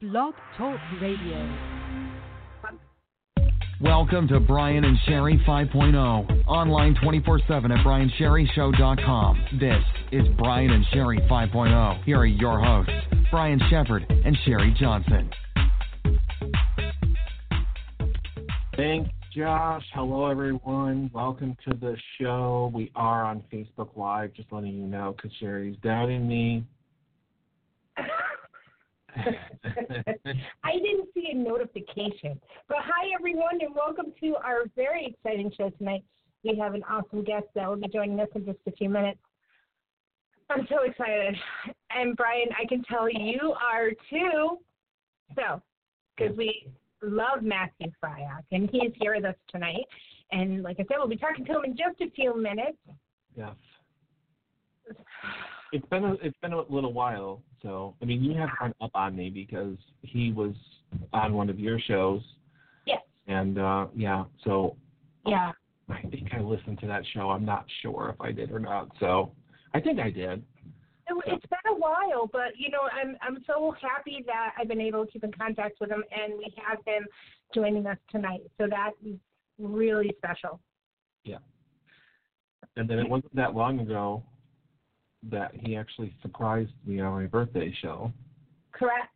Blog Talk Radio. Welcome to Brian and Sherry 5.0. Online 24 7 at BrianSherryShow.com. This is Brian and Sherry 5.0. Here are your hosts, Brian Shepard and Sherry Johnson. Thanks, Josh. Hello, everyone. Welcome to the show. We are on Facebook Live, just letting you know because Sherry's doubting me. I didn't see a notification. But hi, everyone, and welcome to our very exciting show tonight. We have an awesome guest that will be joining us in just a few minutes. I'm so excited. And Brian, I can tell you are too. So, because we love Matthew Fiock, and he's here with us tonight. And like I said, we'll be talking to him in just a few minutes. Yes. It's been a it's been a little while, so I mean you have run up on me because he was on one of your shows. Yes. And uh yeah, so Yeah. I think I listened to that show. I'm not sure if I did or not. So I think I did. It, it's been a while, but you know, I'm I'm so happy that I've been able to keep in contact with him, and we have him joining us tonight. So that is really special. Yeah. And then it wasn't that long ago that he actually surprised me on my birthday show. Correct.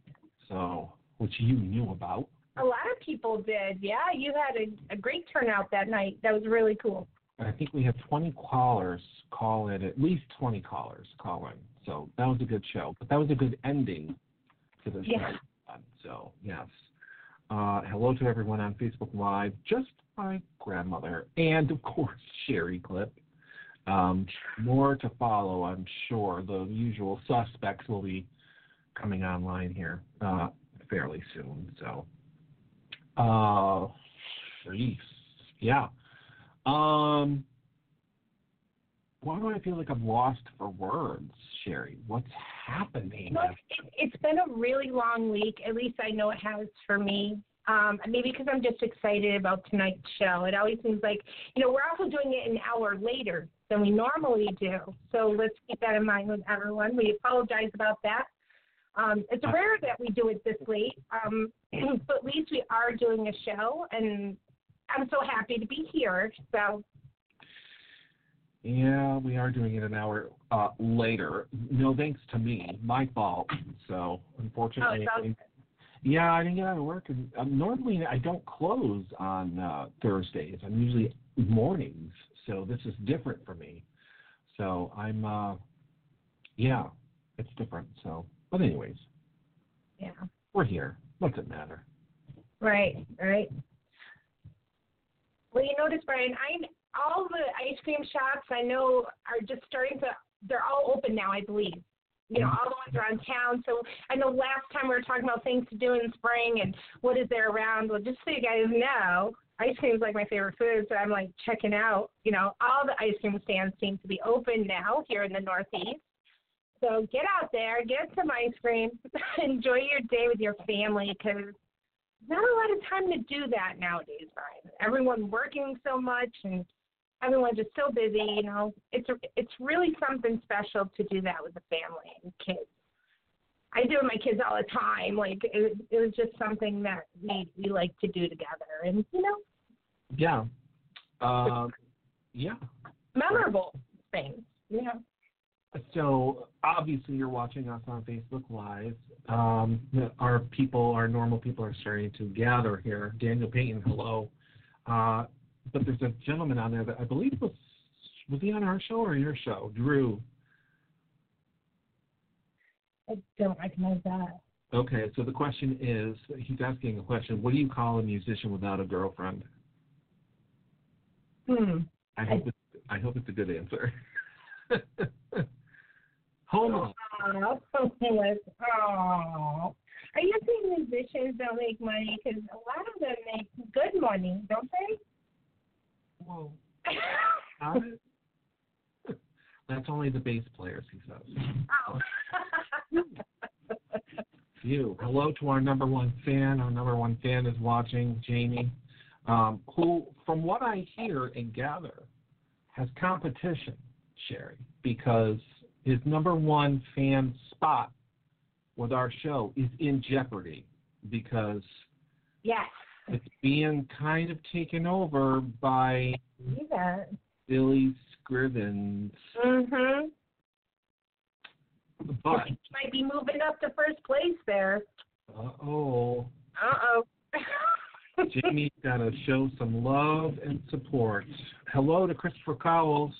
So, which you knew about. A lot of people did. Yeah, you had a, a great turnout that night. That was really cool. I think we had 20 callers call in, at least 20 callers call in. So that was a good show. But that was a good ending to the show. Yeah. So, yes. Uh, hello to everyone on Facebook Live, just my grandmother, and of course, Sherry Clip. Um, more to follow, I'm sure. The usual suspects will be coming online here uh, fairly soon. So, uh, yeah. Um, why do I feel like I'm lost for words, Sherry? What's happening? Look, it, it's been a really long week. At least I know it has for me. Um, maybe because I'm just excited about tonight's show. It always seems like, you know, we're also doing it an hour later than we normally do. So let's keep that in mind with everyone. We apologize about that. Um, it's rare that we do it this late, um, but at least we are doing a show, and I'm so happy to be here. So Yeah, we are doing it an hour uh, later. No thanks to me, my fault. So unfortunately, Oh, yeah, I didn't get out of work. And um, normally I don't close on uh, Thursdays. I'm usually mornings, so this is different for me. So I'm, uh, yeah, it's different. So, but anyways, yeah, we're here. What's it matter? right, right. Well, you notice, Brian, I all the ice cream shops I know are just starting to. They're all open now, I believe. You know, all the ones around town. So I know last time we were talking about things to do in spring and what is there around. Well, just so you guys know, ice cream is like my favorite food, so I'm like checking out. You know, all the ice cream stands seem to be open now here in the Northeast. So get out there, get some ice cream, enjoy your day with your family because not a lot of time to do that nowadays, Brian. Everyone working so much and everyone's just so busy. You know, it's it's really something special to do that with the family and kids. I do it with my kids all the time. Like it, it was just something that we we like to do together, and you know, Yeah. Um, yeah. memorable things. You know. So obviously you're watching us on Facebook Live. Um, our people, our normal people, are starting to gather here. Daniel Payton, hello. Uh, but there's a gentleman on there that I believe was was he on our show or your show? Drew. I don't recognize that. Okay, so the question is, he's asking a question. What do you call a musician without a girlfriend? Hmm. I hope it's, I hope it's a good answer. Homeless. Oh. Oh. Are you saying musicians don't make money? Because a lot of them make good money, don't they? Whoa. That's only the bass players, he says. oh. You. Hello to our number one fan. Our number one fan is watching, Jamie, um, who, from what I hear and gather, has competition, Sherry, because his number one fan spot with our show is in jeopardy. because Yes. it's being kind of taken over by. Billy Scrivens. Mhm. But might be moving up to first place there. uh oh, Uh oh. Jamie's got to show some love and support. Hello to Christopher Cowles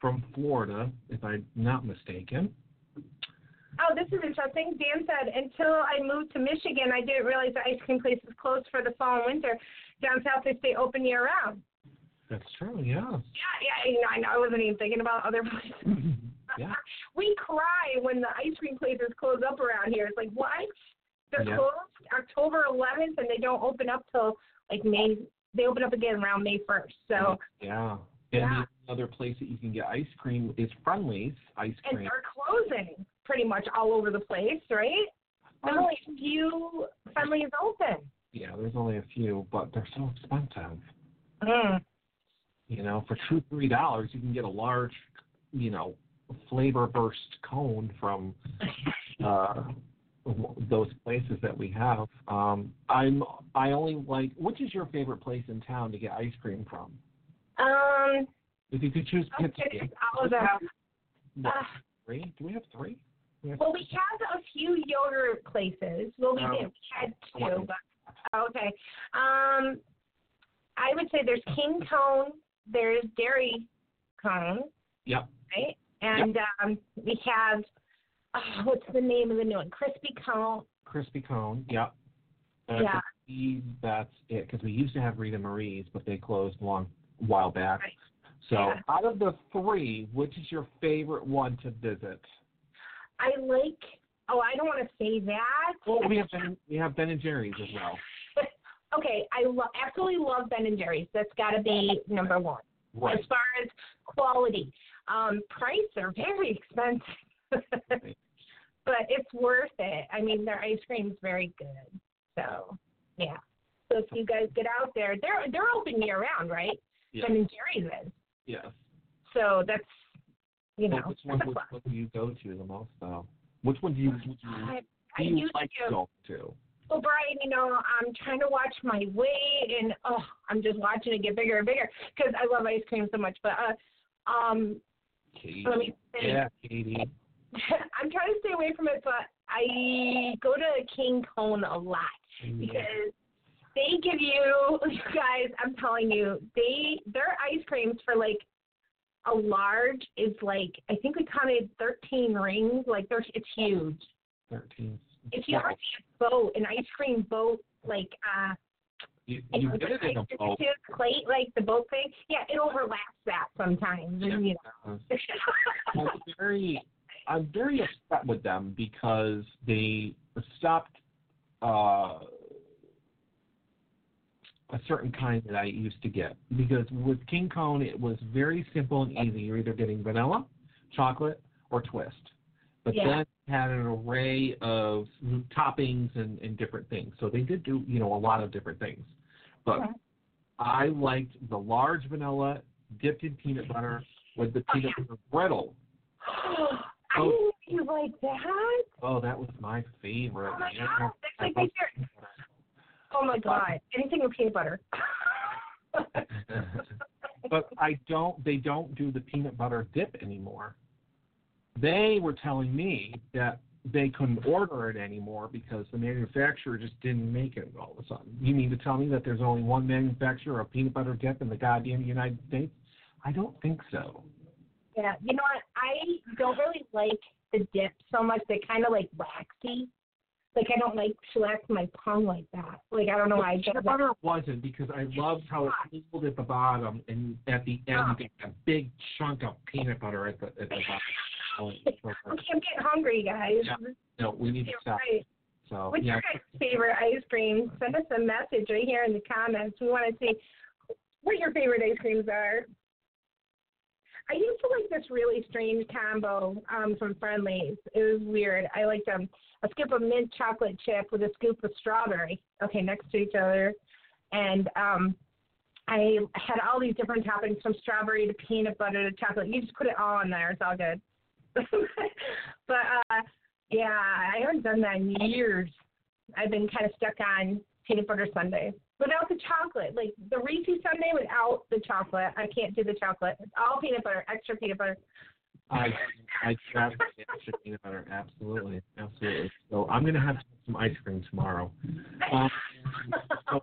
from Florida, if I'm not mistaken. Oh, this is interesting. Dan said, until I moved to Michigan, I didn't realize the ice cream places closed for the fall and winter. Down south, they stay open year round. That's true, yeah. Yeah, yeah, you know, I know. I wasn't even thinking about other places. yeah. we cry when the ice cream places close up around here. It's like, what? They're Yeah. closed October 11th, and they don't open up till like May. They open up again around May 1st. So, Yeah. And Yeah. the other place that you can get ice cream is Friendly's ice cream. and they're closing pretty much all over the place, right? There's only a few Friendly's open. Yeah, there's only a few, but they're so expensive. Mm. You know, for two, three dollars, you can get a large, you know, flavor burst cone from uh, those places that we have. Um, I'm, I only like. Which is your favorite place in town to get ice cream from? Um, If you could choose, okay, Pittsburgh. it's all of them. What, Uh, three? Do we have three? We have well, we have a few yogurt places. Well, we Oh. did. We had two, but okay. Um, I would say there's King Cone, there's Dairy Cone, Yep. right? And um, we have oh, what's the name of the new one? Crispy Cone. Crispy cone. Yep. Yeah. That's it because we used to have Rita Marie's, but they closed a long while back. Right. So, Yeah. out of the three, which is your favorite one to visit? I like. Oh, I don't want to say that. Well, we have Ben, we have Ben and Jerry's as well. okay, I lo- absolutely love Ben and Jerry's. That's got to be number one. Right. As far as quality, um, price are very expensive, but it's worth it. I mean, their ice cream's very good. So, yeah. So if you guys get out there, they're they're open year round, right? Yes. Ben and Jerry's is. Yes. So that's you know. Well, which one would, what do you go to the most though? Which one do you, would you I, do I you like to. to go to? Well, Brian, you know, I'm trying to watch my weight, and oh, I'm just watching it get bigger and bigger because I love ice cream so much. But uh, um, Katie. Yeah, Katie. I'm trying to stay away from it, but I go to King Cone a lot because they give you, you guys. I'm telling you, they their ice creams for like a large is like I think we counted 13 rings. Like they're it's huge. Thirteen. If you ever see a boat, an ice cream boat, like uh, you, you did it in a boat. plate, like the boat thing. Yeah, it overlaps that sometimes. And, you know. I'm very, I'm very upset with them because they stopped uh, a certain kind that I used to get. Because with King Cone, it was very simple and easy. You're either getting vanilla, chocolate, or twist. But Yeah. then it had an array of toppings and, and different things. So they did do, you know, a lot of different things. But Okay. I liked the large vanilla dipped in peanut butter with the peanut butter brittle. I oh. didn't know you like that. Oh, that was my favorite. Oh my man. god, that's like my favorite. Oh my god, anything with peanut butter. but I don't. They don't do the peanut butter dip anymore. They were telling me that they couldn't order it anymore because the manufacturer just didn't make it all of a sudden. You mean to tell me that there's only one manufacturer of peanut butter dip in the goddamn United States? I don't think so. yeah, you know what? I don't really like the dip so much. They kind of like waxy. Like I don't like to wax my tongue like that. Like I don't know why I peanut get that. butter wasn't because I loved how it filled at the bottom and at the end ah. you get a big chunk of peanut butter at the at the bottom. It's so I'm getting hungry, guys. Yeah. No, we need to stop. right. So What's yeah, your guys' favorite ice cream? Send us a message right here in the comments. We want to see what your favorite ice creams are. I used to like this really strange combo um, from Friendly's. It was weird. I liked um, a scoop of mint chocolate chip with a scoop of strawberry. Okay, next to each other, and um, I had all these different toppings from strawberry to peanut butter to chocolate. You just put it all in there. It's all good. but uh, yeah, I haven't done that in years. I've been kind of stuck on peanut butter sundaes without the chocolate. Like the Reese's sundae without the chocolate. I can't do the chocolate. It's all peanut butter, extra peanut butter. I I trust extra peanut butter. Absolutely, absolutely. So I'm gonna have some ice cream tomorrow. Um, so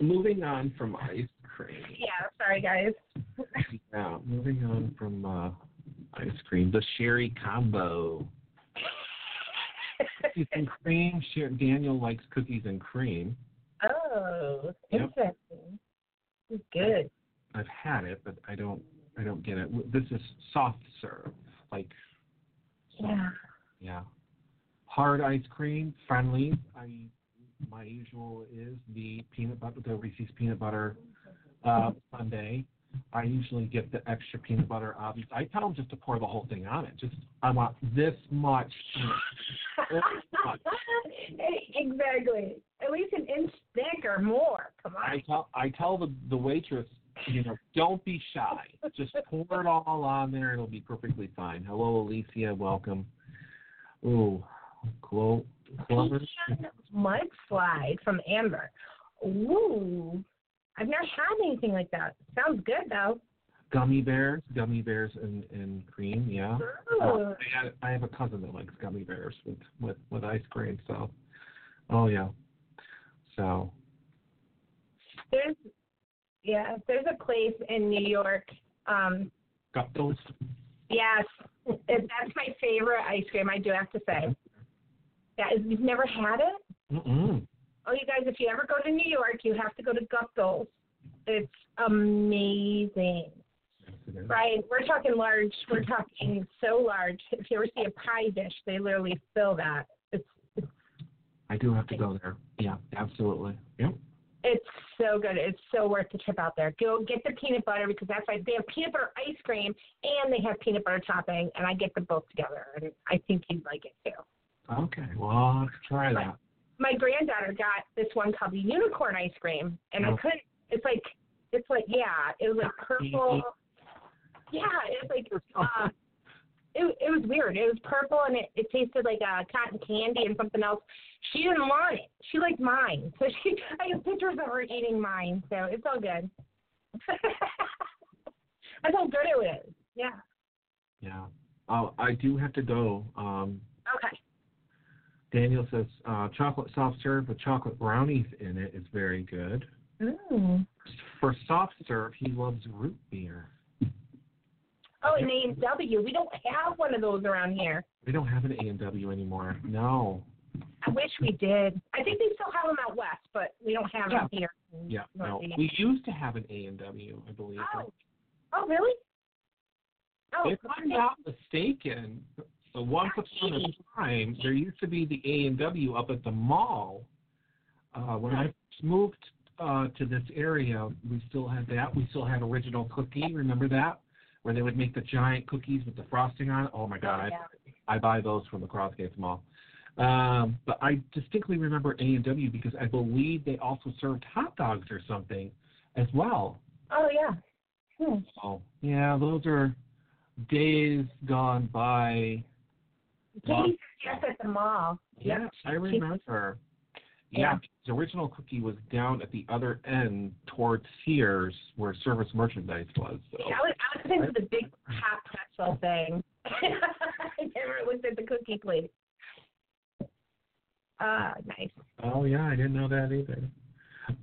moving on from ice cream. Yeah, sorry guys. Yeah, moving on from uh, ice cream, the sherry combo. Cookies and cream. Sher- Daniel likes cookies and cream. oh, Yep. interesting. It's good. I've had it, but I don't I don't get it. This is soft serve, like Yeah. yeah, hard ice cream, friendly. I my usual is the peanut butter, the Reese's peanut butter uh, sundae. I usually get the extra peanut butter. Obviously, I tell them just to pour the whole thing on it. Just I want this much. peanut. exactly. At least an inch thick or more. Come on. I tell I tell the the waitress, you know, don't be shy. Just pour it all on there. It'll be perfectly fine. Hello, Alicia. Welcome. Ooh. Pecan mudslide from Amber. Ooh. I've never had anything like that. Sounds good though. Gummy bears, gummy bears and, and cream, yeah. Uh, I, had, I have a cousin that likes gummy bears with, with, with ice cream, so. Oh yeah. So There's yeah, there's a place in New York. Um, got those. yes, that's my favorite ice cream. I do have to say. Yeah, you've never had it? Mm-mm. Oh, you guys, if you ever go to New York, you have to go to Gupto's. It's amazing. Yes, it is. Right, we're talking large. We're talking so large. If you ever see a pie dish, they literally fill that. It's I do have to go there. Yeah, absolutely. Yep. it's so good. It's so worth the trip out there. Go get the peanut butter because that's like they have peanut butter ice cream and they have peanut butter topping, and I get them both together, and I think you'd like it too. Okay. Well, I'll try that. My granddaughter got this one called the unicorn ice cream, and I Oh. couldn't. It's like it's like yeah, it was like purple. Yeah, it was like uh, it it was weird. It was purple and it, it tasted like uh, cotton candy and something else. She didn't want it. She liked mine, so she I have pictures of her eating mine. So it's all good. That's how good it was. Yeah. Yeah. Oh, I do have to go. Um, Okay. Daniel says uh, chocolate soft serve with chocolate brownies in it is very good. Mm. For soft serve, he loves root beer. Oh, and A and W. We don't have one of those around here. We don't have an A and W anymore. No. I wish we did. I think they still have them out west, but we don't have them here. Yeah. No. We used to have an A and W, I believe. Oh. Oh, really? Oh, If I'm not mistaken, so once upon a time, there used to be the A and W up at the mall. Uh, when I moved uh, to this area, we still had that. We still had original cookie. Remember that? Where they would make the giant cookies with the frosting on it. Oh my God! yeah. I, I buy those from the Crossgates Mall. Um, but I distinctly remember A and W because I believe they also served hot dogs or something as well. Oh, yeah. Hmm. So yeah, those are days gone by. Just at the mall. Yes, I remember. Yeah, Yeah. the original cookie was down at the other end towards Sears, where Service Merchandise was. So. I was, I was into the big hot pretzel thing. I never looked at the cookie place. Ah, nice. Oh yeah, I didn't know that either.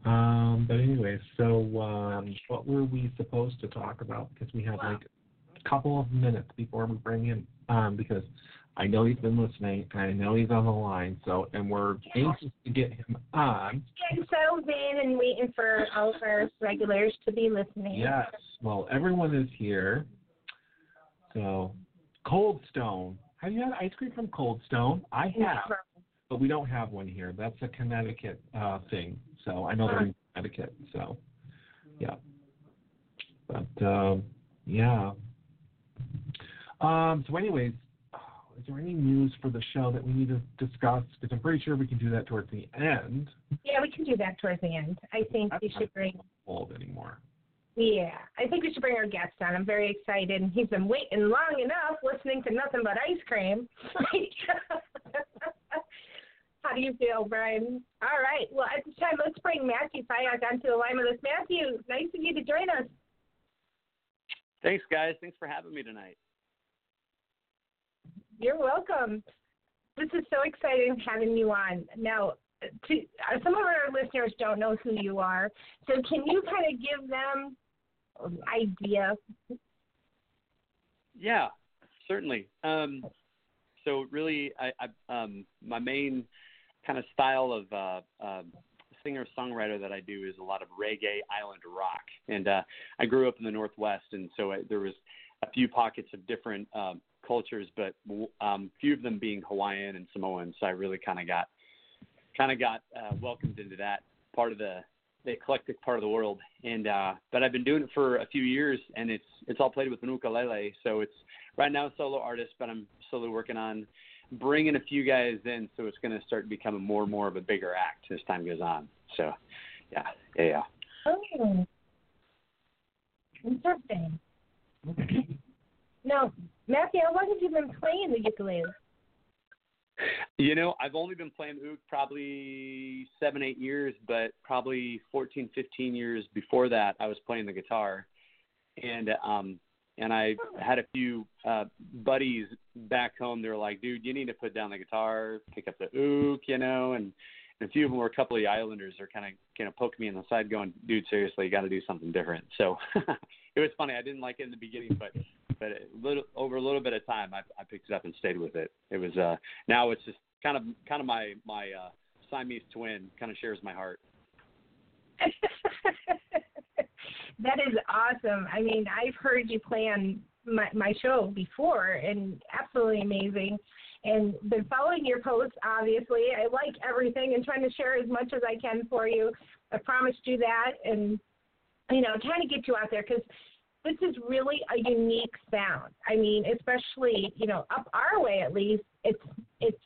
Um, but anyway, so um, what were we supposed to talk about? Because we have like a couple of minutes before we bring in, um, because I know he's been listening and I know he's on the line. So and we're anxious to get him on. Getting settled in and waiting for all of our regulars to be listening. Yes. Well, everyone is here. So, Cold Stone. Have you had ice cream from Cold Stone? I have, but we don't have one here. That's a Connecticut uh, thing. So I know they're in Connecticut. So, yeah. But um, yeah. Um, so, anyways, is there any news for the show that we need to discuss? Because I'm pretty sure we can do that towards the end. Yeah, we can do that towards the end. I think we should bring. Old anymore. Yeah, I think we should bring our guest on. I'm very excited. And he's been waiting long enough, listening to nothing but ice cream. How do you feel, Brian. All right. Well, at this time, let's bring Matthew Fiock onto the line with us. Matthew, nice of you to join us. Thanks, guys. Thanks for having me tonight. You're welcome. This is so exciting having you on. Now, to, uh, some of our listeners don't know who you are, so can you kind of give them an idea? Yeah, certainly. Um, so really, I, I um, my main kind of style of uh, uh, singer songwriter that I do is a lot of reggae island rock, and uh, I grew up in the Northwest, and so I, there was a few pockets of different um, cultures, but um, few of them being Hawaiian and Samoan. So I really kind of got kind of got uh, welcomed into that part of the the eclectic part of the world. And uh, but I've been doing it for a few years, and it's it's all played with an ukulele. So it's right now a solo artist, but I'm slowly working on bringing a few guys in, so it's going to start becoming more and more of a bigger act as time goes on. So, yeah, yeah, yeah. Oh, interesting. Now, Matthew, how long have you been playing the ukulele? You know, I've only been playing the ook probably seven, eight years, but probably 14, 15 years before that, I was playing the guitar. And um, and I had a few uh, buddies back home. They were like, "Dude, you need to put down the guitar, pick up the ook," you know. And, and a few of them were a couple of the Islanders are kind of kind of poking me in the side, going, "Dude, seriously, you got to do something different." So it was funny. I didn't like it in the beginning, but but a little, over a little bit of time, I, I picked it up and stayed with it. It was uh now it's just kind of kind of my my uh, Siamese twin, kind of shares my heart. that is awesome. I mean, I've heard you play on my, my show before, and absolutely amazing. And been following your posts, obviously. I like everything and trying to share as much as I can for you. I promised you that, and you know, trying to get you out there because this is really a unique sound. I mean, especially you know, up our way at least, it's it's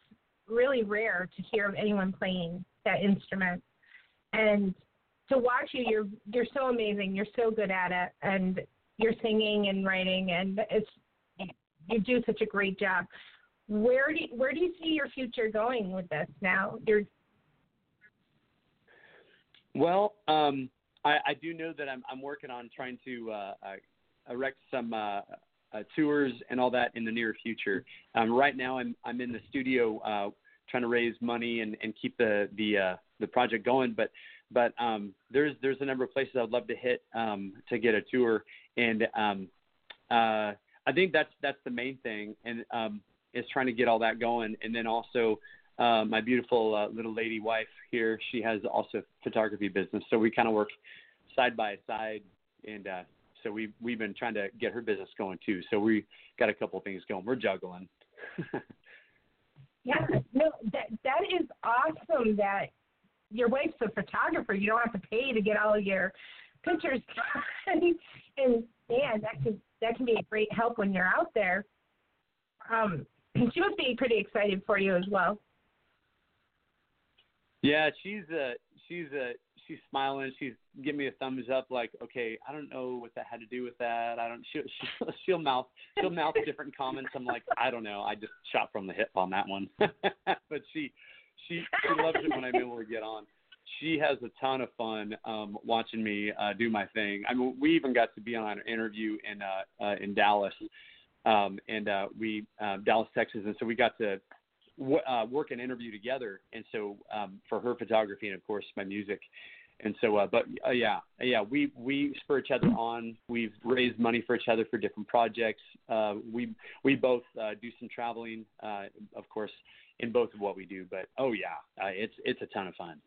really rare to hear of anyone playing that instrument. And to watch you, you're you're so amazing. You're so good at it, and you're singing and writing, and it's you do such a great job. Where do you, where do you see your future going with this now? You're well. Um, I, I do know that I'm I'm working on trying to uh, uh, erect some uh, uh, tours and all that in the near future. Um, right now, I'm I'm in the studio uh, trying to raise money and, and keep the the uh, the project going, but but um, there's there's a number of places I'd love to hit um, to get a tour, and um, uh, I think that's that's the main thing, and um, is trying to get all that going, and then also uh, my beautiful uh, little lady wife here, she has also photography business, so we kind of work side by side, and uh, so we we've been trying to get her business going too. So we got a couple things going. We're juggling. yeah, no, that that is awesome that your wife's a photographer. You don't have to pay to get all your pictures done. and man, that can that can be a great help when you're out there. Um, she must be pretty excited for you as well. Yeah, she's uh she's uh she's smiling. She's giving me a thumbs up, like, okay, I don't know what that had to do with that. I don't. She'll she'll, she'll mouth she'll mouth different comments. I'm like, I don't know. I just shot from the hip on that one. but she she she loves it when I'm able to get on. She has a ton of fun um, watching me uh, do my thing. I mean, we even got to be on an interview in uh, uh, in Dallas, um, and uh, we uh, Dallas, Texas, and so we got to uh, work and interview together. And so um, for her photography and of course my music, and so uh, but uh, yeah yeah we we spur each other on we've raised money for each other for different projects uh we we both uh do some traveling uh of course in both of what we do. But oh yeah, uh, it's it's a ton of fun.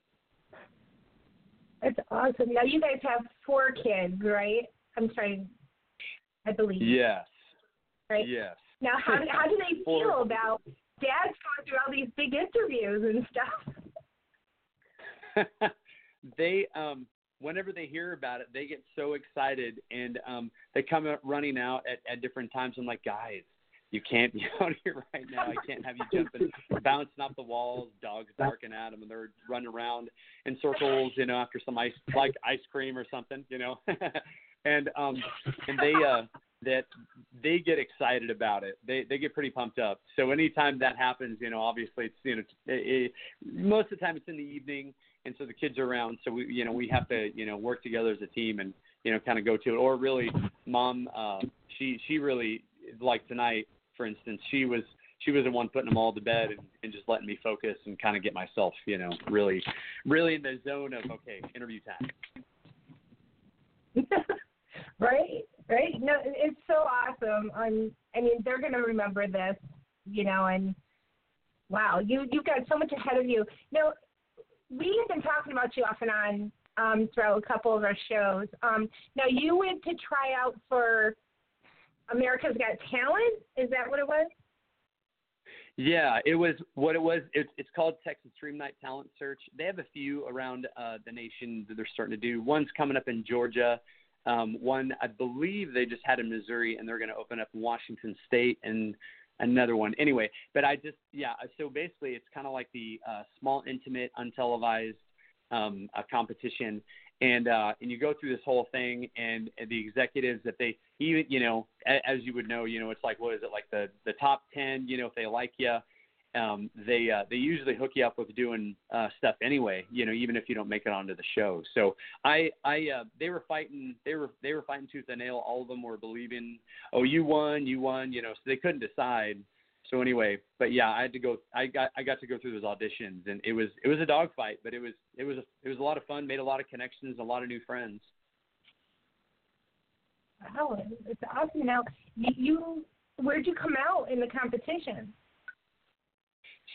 That's awesome. Now you guys have four kids, right? I'm sorry, I believe. Yes. Right. Yes. Now, how do, how do they feel about dads going through all these big interviews and stuff? they um whenever they hear about it, they get so excited and um they come running out at, at different times. I'm like, guys, you can't be out here right now. I can't have you jumping, bouncing off the walls, dogs barking at them, and they're running around in circles, you know, after some ice, like ice cream or something, you know. and um, and they uh, that they get excited about it. They they get pretty pumped up. So anytime that happens, you know, obviously it's you know it, it, most of the time it's in the evening, and so the kids are around. So we you know we have to you know work together as a team and you know kind of go to it. Or really, mom, uh, she she really like tonight, for instance, she was she was the one putting them all to bed and, and just letting me focus and kind of get myself you know really really in the zone of okay interview time. right, right. No, it's so awesome. I'm. I mean, they're gonna remember this, you know, and wow, you you've got so much ahead of you. Now, we have been talking about you off and on um, throughout a couple of our shows. Um, now, you went to try out for America's Got Talent. Is that what it was? Yeah, it was what it was. It's, it's called Texas Dream Night Talent Search. They have a few around uh, the nation that they're starting to do. One's coming up in Georgia. Um, one, I believe they just had in Missouri, and they're going to open up in Washington State and another one. Anyway, but I just yeah. So basically, it's kind of like the uh, small, intimate, untelevised um, a competition, and uh, and you go through this whole thing, and, and the executives that they even you know as you would know, you know it's like what is it like the the top ten, you know if they like you, um, they uh, they usually hook you up with doing uh, stuff anyway. You know, even if you don't make it onto the show. So I I uh, they were fighting they were they were fighting tooth and nail. All of them were believing, oh you won, you won. You know, so they couldn't decide. So anyway, but yeah, I had to go. I got I got to go through those auditions, and it was it was a dogfight, but it was it was a, it was a lot of fun. Made a lot of connections, a lot of new friends. Wow, it's awesome. Now, you where'd you come out in the competition?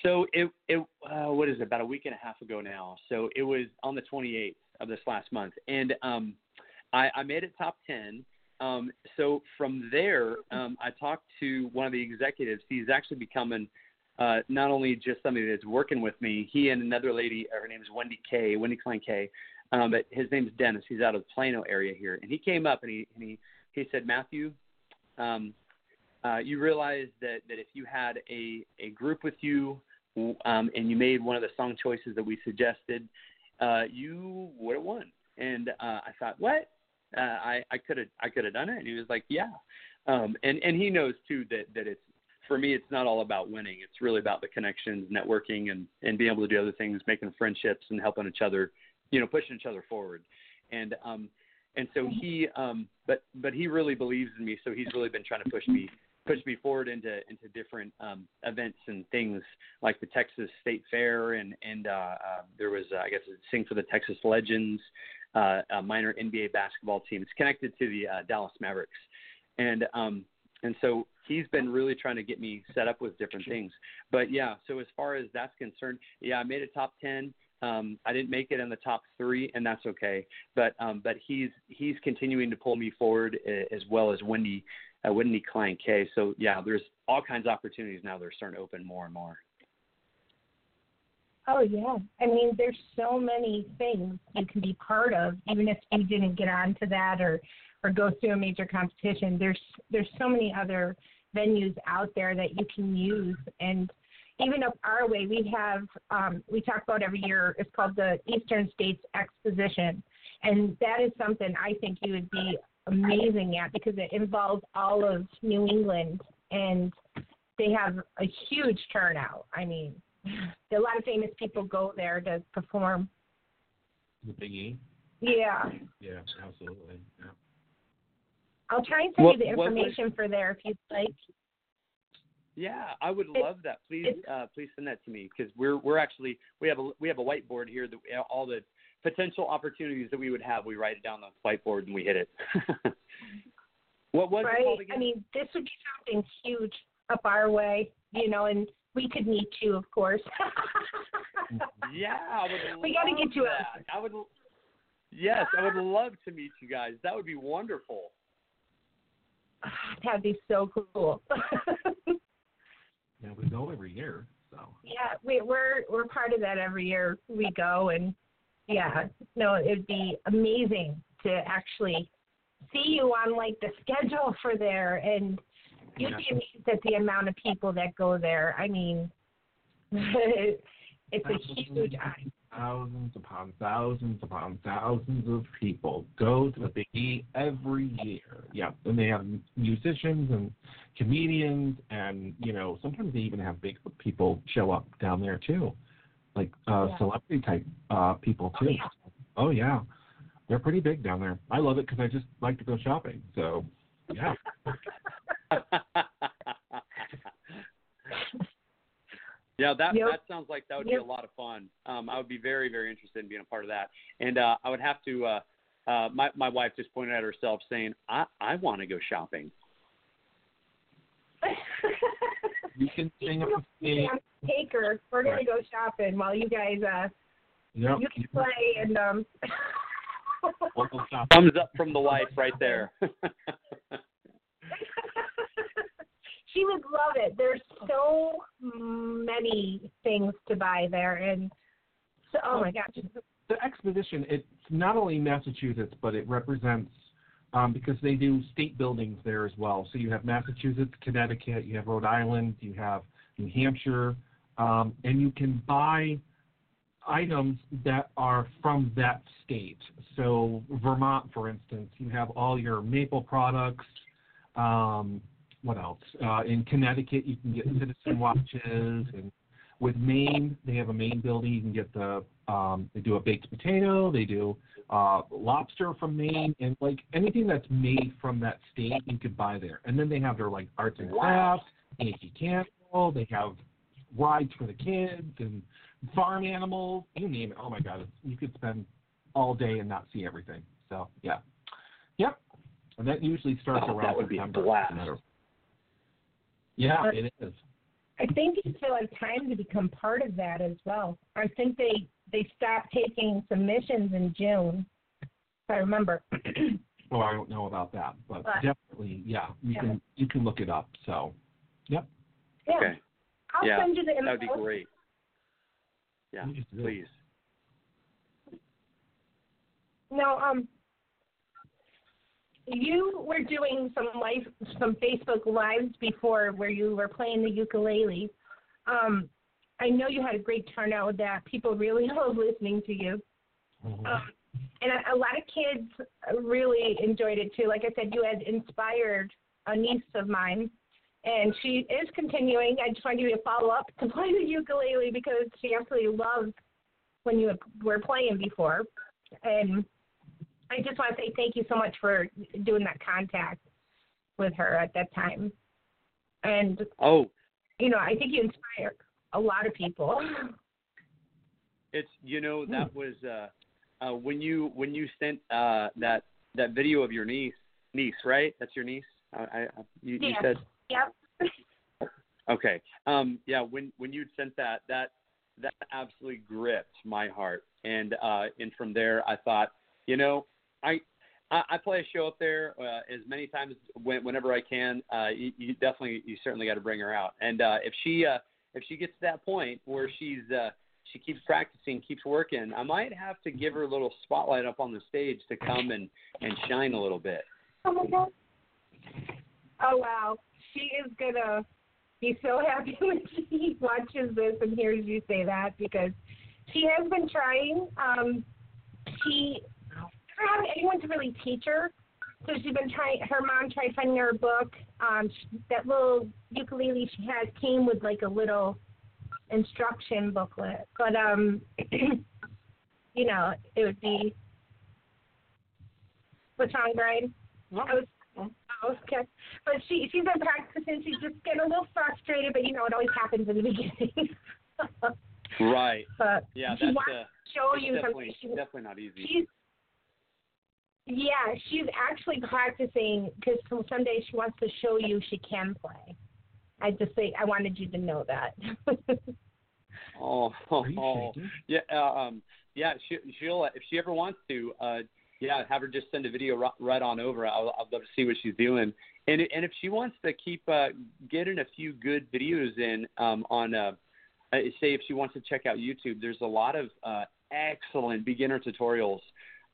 So it it uh, what is it about a week and a half ago now. So it was on the 28th of this last month, and um, I, I made it top 10. Um, so from there, um, I talked to one of the executives. He's actually becoming uh, not only just somebody that's working with me. He and another lady, her name is Wendy K. Wendy Klein K. Um, but his name's Dennis. He's out of the Plano area here, and he came up and he and he he said, Matthew, um, uh, you realize that, that if you had a, a group with you um, and you made one of the song choices that we suggested, uh, you would have won. And uh, I thought, what? Uh, I I could have I could have done it. And he was like, yeah. Um, and and he knows too that that it's for me it's not all about winning. It's really about the connections, networking, and and being able to do other things, making friendships, and helping each other, you know, pushing each other forward. And um, and so he um, but but he really believes in me. So he's really been trying to push me pushed me forward into into different um, events and things like the Texas State Fair and and uh, uh, there was uh, I guess Sing for the Texas Legends, uh, a minor NBA basketball team. It's connected to the uh, Dallas Mavericks, and um, and so he's been really trying to get me set up with different things. But yeah, so as far as that's concerned, yeah, I made a top ten. Um, I didn't make it in the top three, and that's okay. But um, but he's he's continuing to pull me forward as well as Wendy uh, Wendy Klein K. So yeah, there's all kinds of opportunities now that are starting to open more and more. Oh yeah, I mean, there's so many things you can be part of, even if you didn't get onto that or or go through a major competition. There's there's so many other venues out there that you can use, and even up our way, we have um, we talk about every year. It's called the Eastern States Exposition, and that is something I think you would be amazing at because it involves all of New England and they have a huge turnout. I mean, a lot of famous people go there to perform. The Big E. Yeah. Yeah, absolutely. Yeah. I'll try and send What- you the what was- information for there if you'd like. Yeah, I would It- love that. Please, uh, please send that to me because we're we're actually we have a we have a whiteboard here that we, all the potential opportunities that we would have. We write it down on the whiteboard and we hit it. what was it right? called again? I mean, this would be something huge up our way, you know, and we could meet you, of course. yeah, I would. We gotta get you a- that. I would. Yes, I would love to meet you guys. That would be wonderful. That'd be so cool. Yeah, we go every year, so. yeah, we, we're we're part of that every year. We go and yeah, no, it'd be amazing to actually see you on like the schedule for there, and you'd be amazed at the amount of people that go there. I mean, it's a huge. Thousands upon thousands upon thousands of people go to the Big E every year. Yeah, and they have musicians and comedians, and you know sometimes they even have big people show up down there too, like uh, Yeah. celebrity type uh, people Oh, too. yeah. Oh yeah, they're pretty big down there. I love it because I just like to go shopping. So yeah. yeah, that Yep. that sounds like that would be a lot of fun. Um, I would be very very interested in being a part of that, and uh, I would have to. Uh, uh, my my wife just pointed at herself, saying, "I I want to go shopping." You can sing up Yeah, Take her. We're gonna Right. go shopping while you guys uh Yep. you can play and um Thumbs up from the wife right there. she would love it. There's so many things to buy there and so oh my gosh. the exposition it's not only Massachusetts but it represents um, because they do state buildings there as well. So you have Massachusetts, Connecticut, you have Rhode Island, you have New Hampshire, um, and you can buy items that are from that state. So Vermont, for instance, you have all your maple products. Um, what else? Uh, in Connecticut, you can get citizen watches, and with Maine, they have a Maine building. You can get the um, they do a baked potato, they do uh, lobster from Maine, and like anything that's made from that state, you could buy there. And then they have their like arts and crafts, Yankee Candle. They have rides for the kids and farm animals. You name it. Oh my God, it's, you could spend all day and not see everything. So yeah, yep. And that usually starts Oh, around that would be a September. blast. Yeah, it is. I think it's still have time to become part of that as well. I think they they stopped taking submissions in June. If I remember. Well, oh, I don't know about that, but But- definitely, yeah, you Yeah. can you can look it up. So, yep. yeah. Okay, I'll Yeah, send you the info. that would be great. Yeah, Please do. please. No, um, you were doing some live, some Facebook lives before where you were playing the ukulele. Um, I know you had a great turnout. With that people really love listening to you. Mhm. Um, and a, a lot of kids really enjoyed it too. Like I said, you had inspired a niece of mine, and she is continuing. I just want to give you a follow up to play the ukulele because she absolutely loved when you were playing before. And I just want to say thank you so much for doing that contact with her at that time. And Oh, you know, I think you inspire a lot of people. it's you know that was uh, uh, when you when you sent uh, that that video of your niece niece right? That's your niece. I, I you, you said yep. okay. Um, yeah, when when you sent that that that absolutely gripped my heart, and uh, and from there I thought, you know, I. I I play a show up there uh, as many times when, whenever I can. Uh, you, you definitely, you certainly got to bring her out. And uh, if she, uh, if she gets to that point where she's, uh, she keeps practicing, keeps working, I might have to give her a little spotlight up on the stage to come and and shine a little bit. Oh my god. Oh wow. She is gonna be so happy when she watches this and hears you say that because she has been trying. Um she doesn't have anyone to really teach her. So she's been trying her mom tried finding her a book. Um sh that little ukulele she has came with like a little instruction booklet. But um you know, it would be what's wrong, Brian? I was okay. But she she's been practicing. She's just getting a little frustrated, but you know it always happens in the beginning. Right. but Yeah, she that's wants uh, to show that's you definitely something. She, definitely not easy. she's yeah, she's actually practicing because someday she wants to show you she can play. I just say I wanted you to know that. Oh, oh, oh. yeah, uh, um, yeah. She, she'll if she ever wants to, uh, yeah, have her just send a video right, on over. I'll, I'd love to see what she's doing. And and if she wants to keep uh, getting a few good videos in um, on, uh, uh, say if she wants to check out YouTube, there's a lot of uh, excellent beginner tutorials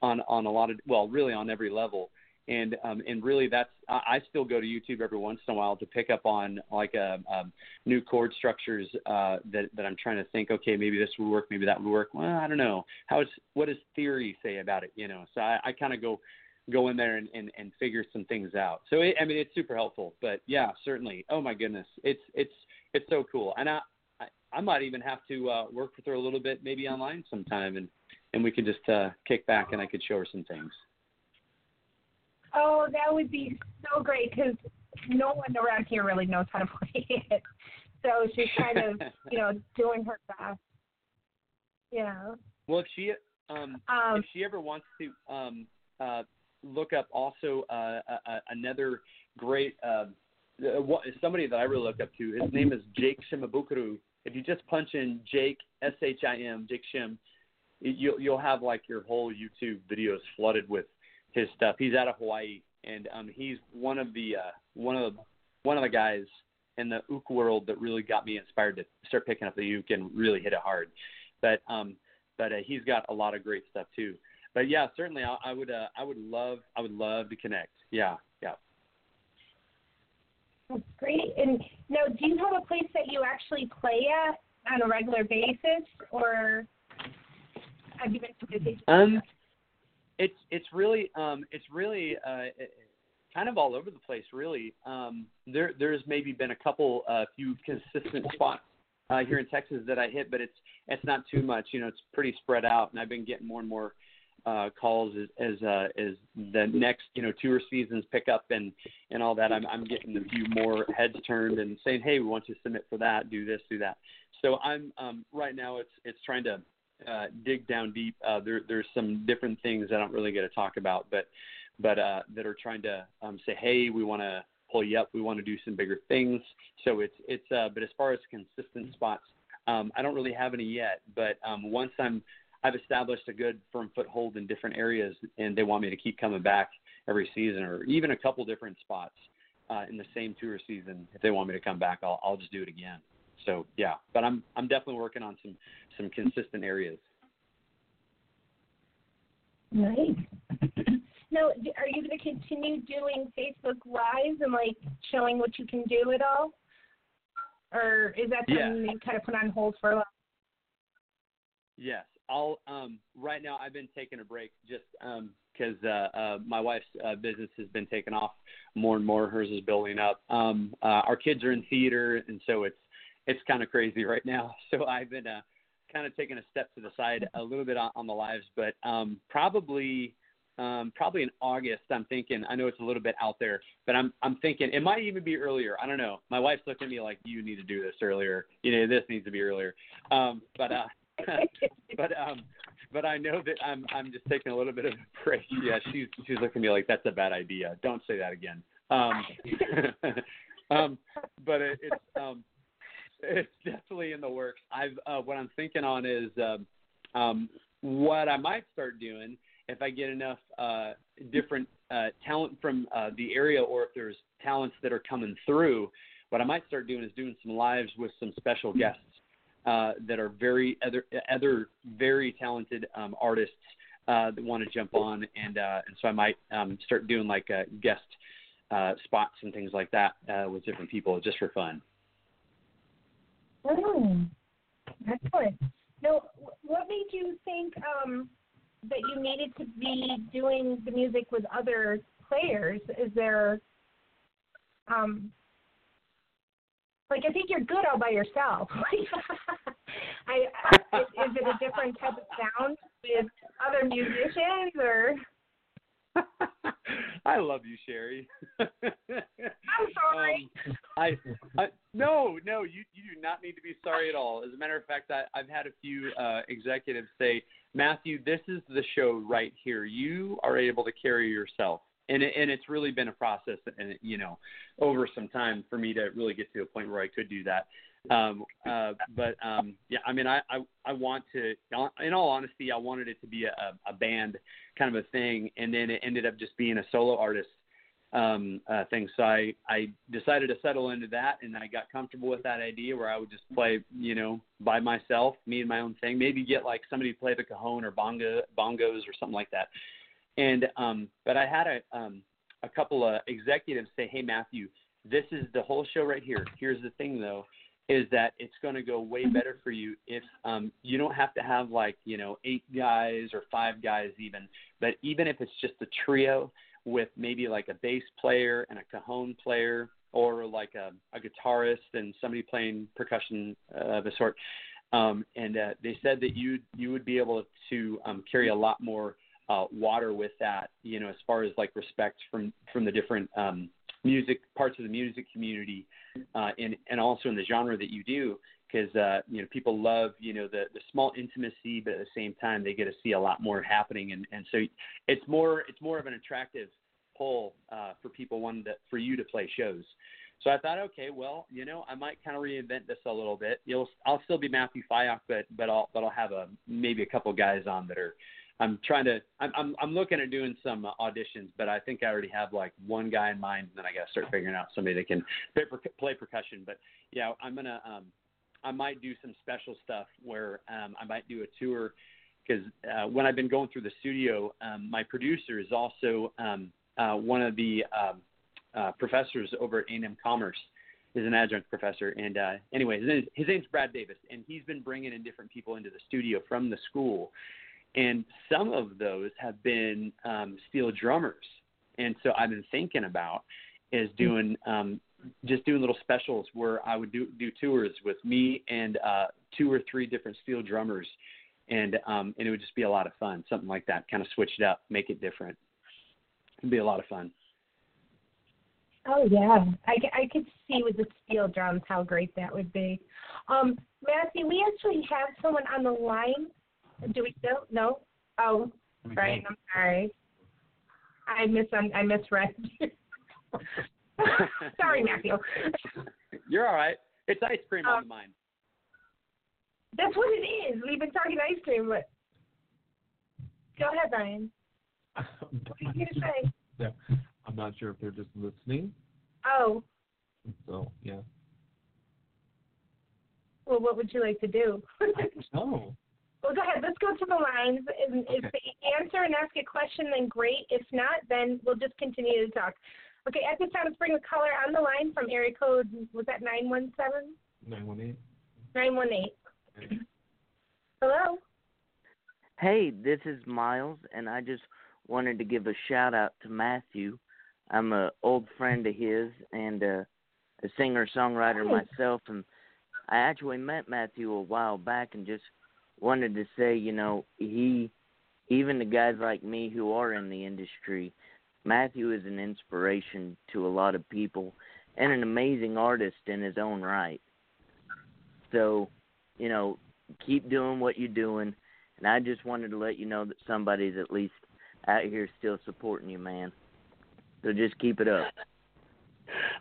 on on a lot of well, really on every level. And um, and really that's I, I still go to YouTube every once in a while to pick up on like a, um, um, new chord structures uh, that that I'm trying to think. Okay, maybe this would work, maybe that would work. Well, I don't know. How is what does theory say about it? You know, so I, I kind of go go in there and, and and figure some things out. So it, I mean, it's super helpful. But yeah, certainly. Oh my goodness, it's it's it's so cool. And I I, I might even have to uh, work with her a little bit, maybe online sometime, and and we could just uh, kick back and I could show her some things. Oh, that would be so great because no one around here really knows how to play it. So she's kind of, you know, doing her best. Yeah. Well, if she um, um if she ever wants to um uh look up also uh, uh another great uh, uh somebody that I really look up to. His name is Jake Shimabukuro. If you just punch in Jake S H I M Jake Shim, you'll you'll have like your whole YouTube videos flooded with his stuff. He's out of Hawaii, and um, he's one of the uh, one of the one of the guys in the uke world that really got me inspired to start picking up the uke and really hit it hard. But um, but uh, he's got a lot of great stuff too. But yeah, certainly I, I would uh, I would love I would love to connect. Yeah, yeah. That's great. And now, do you have a place that you actually play at on a regular basis, or have you been to busy? Um, it's it's really um, it's really uh, kind of all over the place. Really, um, there there's maybe been a couple uh, few consistent spots uh, here in Texas that I hit, but it's it's not too much. You know, it's pretty spread out, and I've been getting more and more uh, calls as as, uh, as the next you know tour seasons pick up and and all that. I'm I'm getting a few more heads turned and saying, hey, we want you to submit for that, do this, do that. So I'm um, right now it's it's trying to uh, dig down deep. Uh, there, there's some different things I don't really get to talk about, but but uh, that are trying to um, say, hey, we want to pull you up. We want to do some bigger things. So it's it's. Uh, but as far as consistent spots, um, I don't really have any yet. But um, once I'm I've established a good firm foothold in different areas, and they want me to keep coming back every season, or even a couple different spots uh, in the same tour season. If they want me to come back, I'll I'll just do it again. So yeah, but I'm I'm definitely working on some some consistent areas. Nice. now, are you going to continue doing Facebook Lives and like showing what you can do at all, or is that something yeah. you kind of put on hold for a while? Yes, I'll. Um, right now, I've been taking a break just because um, uh, uh, my wife's uh, business has been taking off more and more. Hers is building up. Um, uh, our kids are in theater, and so it's it's kind of crazy right now. So I've been uh, kind of taking a step to the side a little bit on, on the lives, but um, probably um, probably in August. I'm thinking. I know it's a little bit out there, but I'm I'm thinking it might even be earlier. I don't know. My wife's looking at me like you need to do this earlier. You know, this needs to be earlier. Um, but uh, but um, but I know that I'm I'm just taking a little bit of a break. Yeah, she's she's looking at me like that's a bad idea. Don't say that again. Um, um, but it, it's um, it's definitely in the works. I've uh, what I'm thinking on is um, um, what I might start doing if I get enough uh, different uh, talent from uh, the area, or if there's talents that are coming through. What I might start doing is doing some lives with some special guests uh, that are very other other very talented um, artists uh, that want to jump on, and uh, and so I might um, start doing like uh, guest uh, spots and things like that uh, with different people just for fun. Mm, excellent. Now, what made you think um, that you needed to be doing the music with other players? Is there, um, like, I think you're good all by yourself. I, is, is it a different type of sound with other musicians, or? I love you, Sherry. I'm sorry. Um, I, I no, no, you you do not need to be sorry at all. As a matter of fact, I, I've had a few uh, executives say, Matthew, this is the show right here. You are able to carry yourself, and it, and it's really been a process, and you know, over some time for me to really get to a point where I could do that. Um, uh, but um, yeah, I mean, I, I I want to. In all honesty, I wanted it to be a, a band kind of a thing, and then it ended up just being a solo artist um, uh, thing. So I I decided to settle into that, and I got comfortable with that idea where I would just play, you know, by myself, me and my own thing. Maybe get like somebody to play the cajon or bongo bongos or something like that. And um, but I had a um, a couple of executives say, "Hey, Matthew, this is the whole show right here. Here's the thing, though." Is that it's going to go way better for you if um, you don't have to have like you know eight guys or five guys even, but even if it's just a trio with maybe like a bass player and a cajon player or like a, a guitarist and somebody playing percussion uh, of a sort. Um, and uh, they said that you you would be able to um, carry a lot more uh, water with that, you know, as far as like respect from from the different um, music parts of the music community, uh, and and also in the genre that you do, because uh, you know people love you know the the small intimacy, but at the same time they get to see a lot more happening, and and so it's more it's more of an attractive pull uh, for people wanting to for you to play shows. So I thought, okay, well, you know, I might kind of reinvent this a little bit. You'll, I'll still be Matthew Fiock, but but I'll but I'll have a maybe a couple guys on that are. I'm trying to. I'm I'm, I'm looking at doing some uh, auditions, but I think I already have like one guy in mind, and then I got to start figuring out somebody that can play, play percussion. But yeah, I'm gonna. Um, I might do some special stuff where um, I might do a tour because uh, when I've been going through the studio, um, my producer is also um, uh, one of the um, uh, professors over at A&M Commerce is an adjunct professor. And uh, anyway, his, name, his name's Brad Davis, and he's been bringing in different people into the studio from the school. And some of those have been um, steel drummers. And so I've been thinking about is doing um, just doing little specials where I would do do tours with me and uh, two or three different steel drummers, and um, and it would just be a lot of fun. Something like that, kind of switch it up, make it different. It'd be a lot of fun. Oh yeah, I, I could see with the steel drums how great that would be. Um, Matthew, we actually have someone on the line. Do we still? No. Oh, right. I'm sorry. I mis I misread. sorry, Matthew. You're all right. It's ice cream um, on the mind. That's what it is. We've been talking ice cream, but go ahead, Brian. what are you gonna say? Yeah. I'm not sure if they're just listening. Oh. So yeah. Well, what would you like to do? oh. Well, go ahead. Let's go to the lines. And okay. If they answer and ask a question, then great. If not, then we'll just continue to talk. Okay, at this time, let's bring the caller on the line from area code, was that 917? 918. 918. Hello? Hey, this is Miles, and I just wanted to give a shout out to Matthew I'm a old friend of his and uh, a singer songwriter myself, and I actually met Matthew a while back and just wanted to say, you know, he, even the guys like me who are in the industry, Matthew is an inspiration to a lot of people and an amazing artist in his own right. So, you know, keep doing what you're doing, and I just wanted to let you know that somebody's at least out here still supporting you, man. So just keep it up.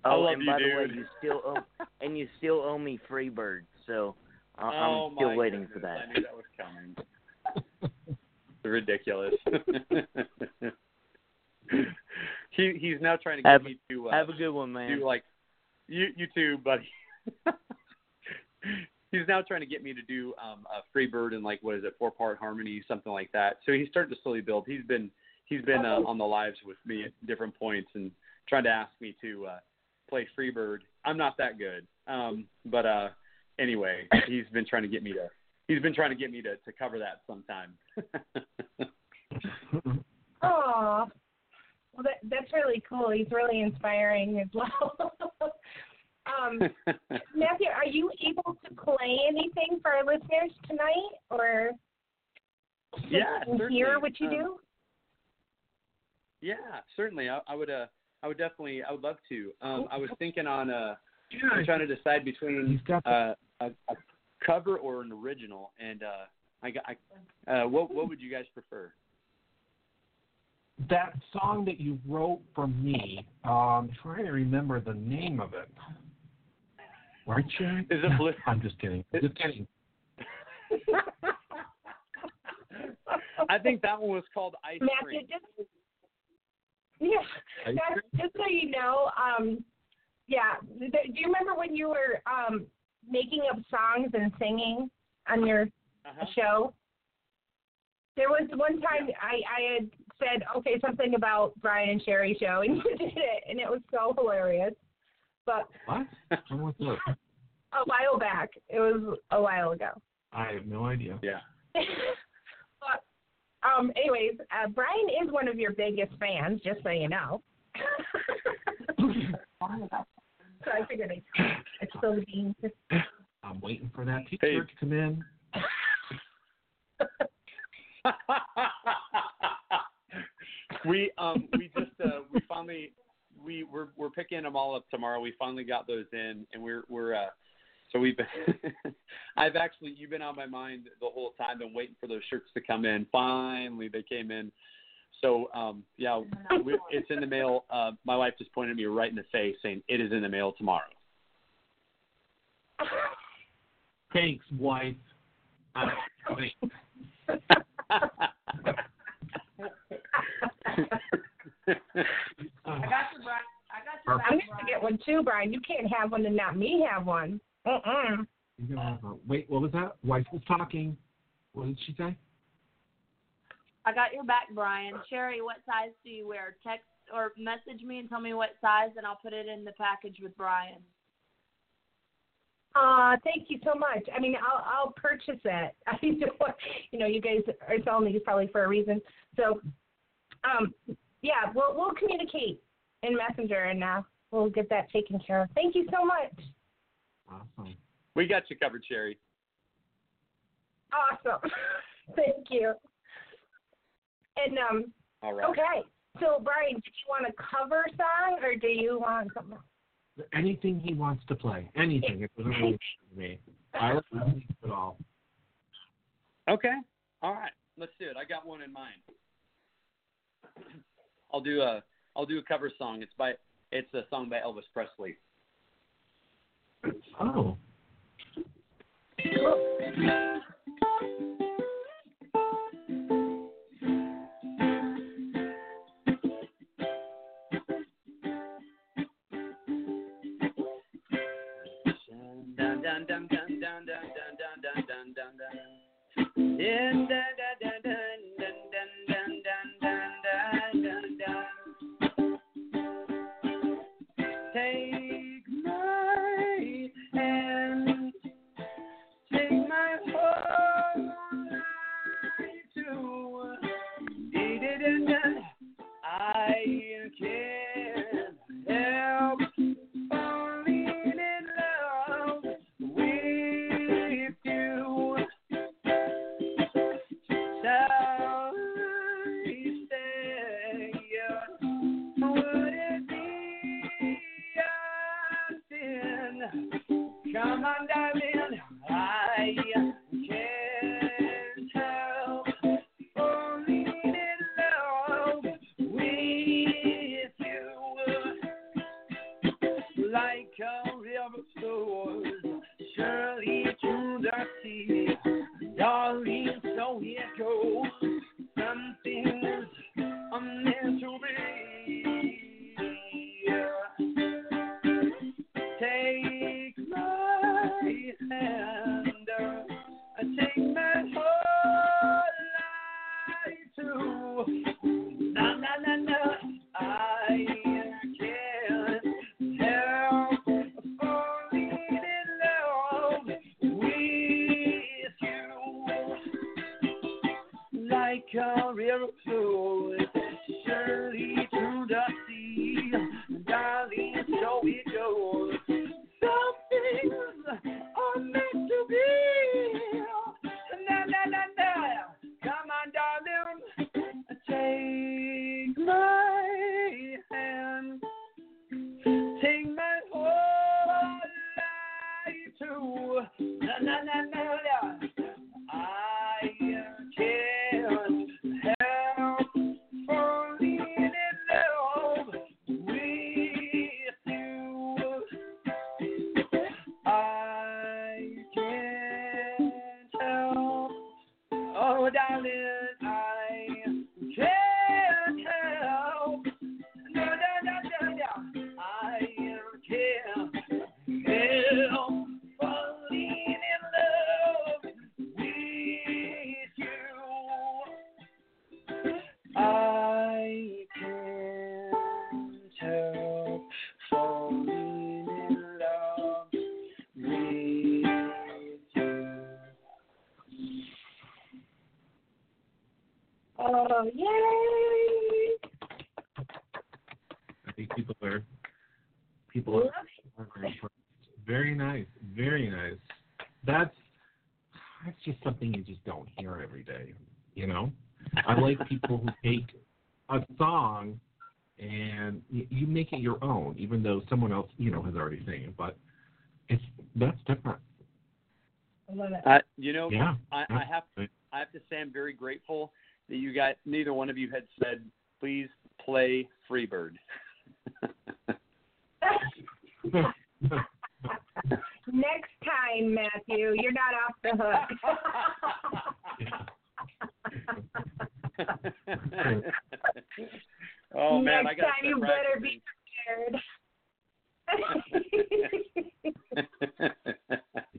Oh, and by you, the way, you still owe and you still owe me Freebird, so I- oh, I'm still waiting goodness. for that. I knew that was coming. Ridiculous. he he's now trying to get have, me to uh, have a good one, man. do like you you too, buddy. he's now trying to get me to do um a Freebird and like what is it, four part harmony, something like that. So he's starting to slowly build. He's been he's been uh, on the lives with me at different points and trying to ask me to uh, play Freebird. I'm not that good, um, but uh, anyway, he's been trying to get me to he's been trying to get me to to cover that sometime. Oh, well, that that's really cool. He's really inspiring as well. um, Matthew, are you able to play anything for our listeners tonight, or yeah, hear what you um, do? Yeah, certainly. I, I would. Uh, I would definitely. I would love to. Um, I was thinking on. Uh, I'm trying to decide between uh, a, a cover or an original, and uh, I got. I, uh, what What would you guys prefer? That song that you wrote for me. Um, trying to remember the name of it. Right, Sharon? Is it Bliss? I'm just kidding. Is- just kidding. I think that one was called Ice Matthew, Cream. just yeah, Ice that's, just so you know, um, yeah. th- Do you remember when you were um making up songs and singing on your Uh-huh. show? There was one time I I had said, okay, something about Brian and Sherry show, and you did it, and it was so hilarious. But What? When was this? a while back, it was a while ago. I have no idea. Yeah. but um, anyways, uh, Brian is one of your biggest fans, just so you know. So I figured I'd, I'd spill the beans. I'm waiting for that teacher Hey. to come in. we um we just uh we finally we we're we're picking them all up tomorrow. We finally got those in, and we're we're uh so we've been I've actually you've been on my mind the whole time. Been waiting for those shirts to come in. Finally, they came in. So um yeah, we, it's in the mail. Uh, my wife just pointed me right in the face, saying it is in the mail tomorrow. Thanks, wife. Uh, wait. I got you, Brian. I got you, Perfect. I'm going to get one too, Brian. You can't have one and not me have one. Uh-uh. You're gonna have a, wait, what was that? Wife was talking. What did she say? I got your back, Brian. Sherry, what size do you wear? Text or message me and tell me what size, and I'll put it in the package with Brian. Uh, thank you so much. I mean, I'll I'll purchase it. I know, you know, you guys are telling me probably for a reason. So, um, yeah, we'll we'll communicate in Messenger and uh, we'll get that taken care of. Thank you so much. Awesome. we got you covered, Sherry. Awesome. thank you. And um, All right. okay. So, Brian, did you want a cover song or do you want something? Anything he wants to play. Anything. It doesn't really matter to me. I like music at all. Okay. All right. Let's do it. I got one in mind. I'll do a I'll do a cover song. It's by it's a song by Elvis Presley. Oh. Dun, dun, dun, dun, dun, dun, dun, dun, dun, dun, dun. Yeah, dun, dun, dun, dun, people who take a song and you, you make it your own, even though someone else you know has already sang it. But it's that's different. I love it. Uh, you know, Yeah. I, I have I have to say I'm very grateful that you got neither one of you had said please play Freebird. Next time, Matthew, you're not off the hook. oh man, Next I got time you better be prepared.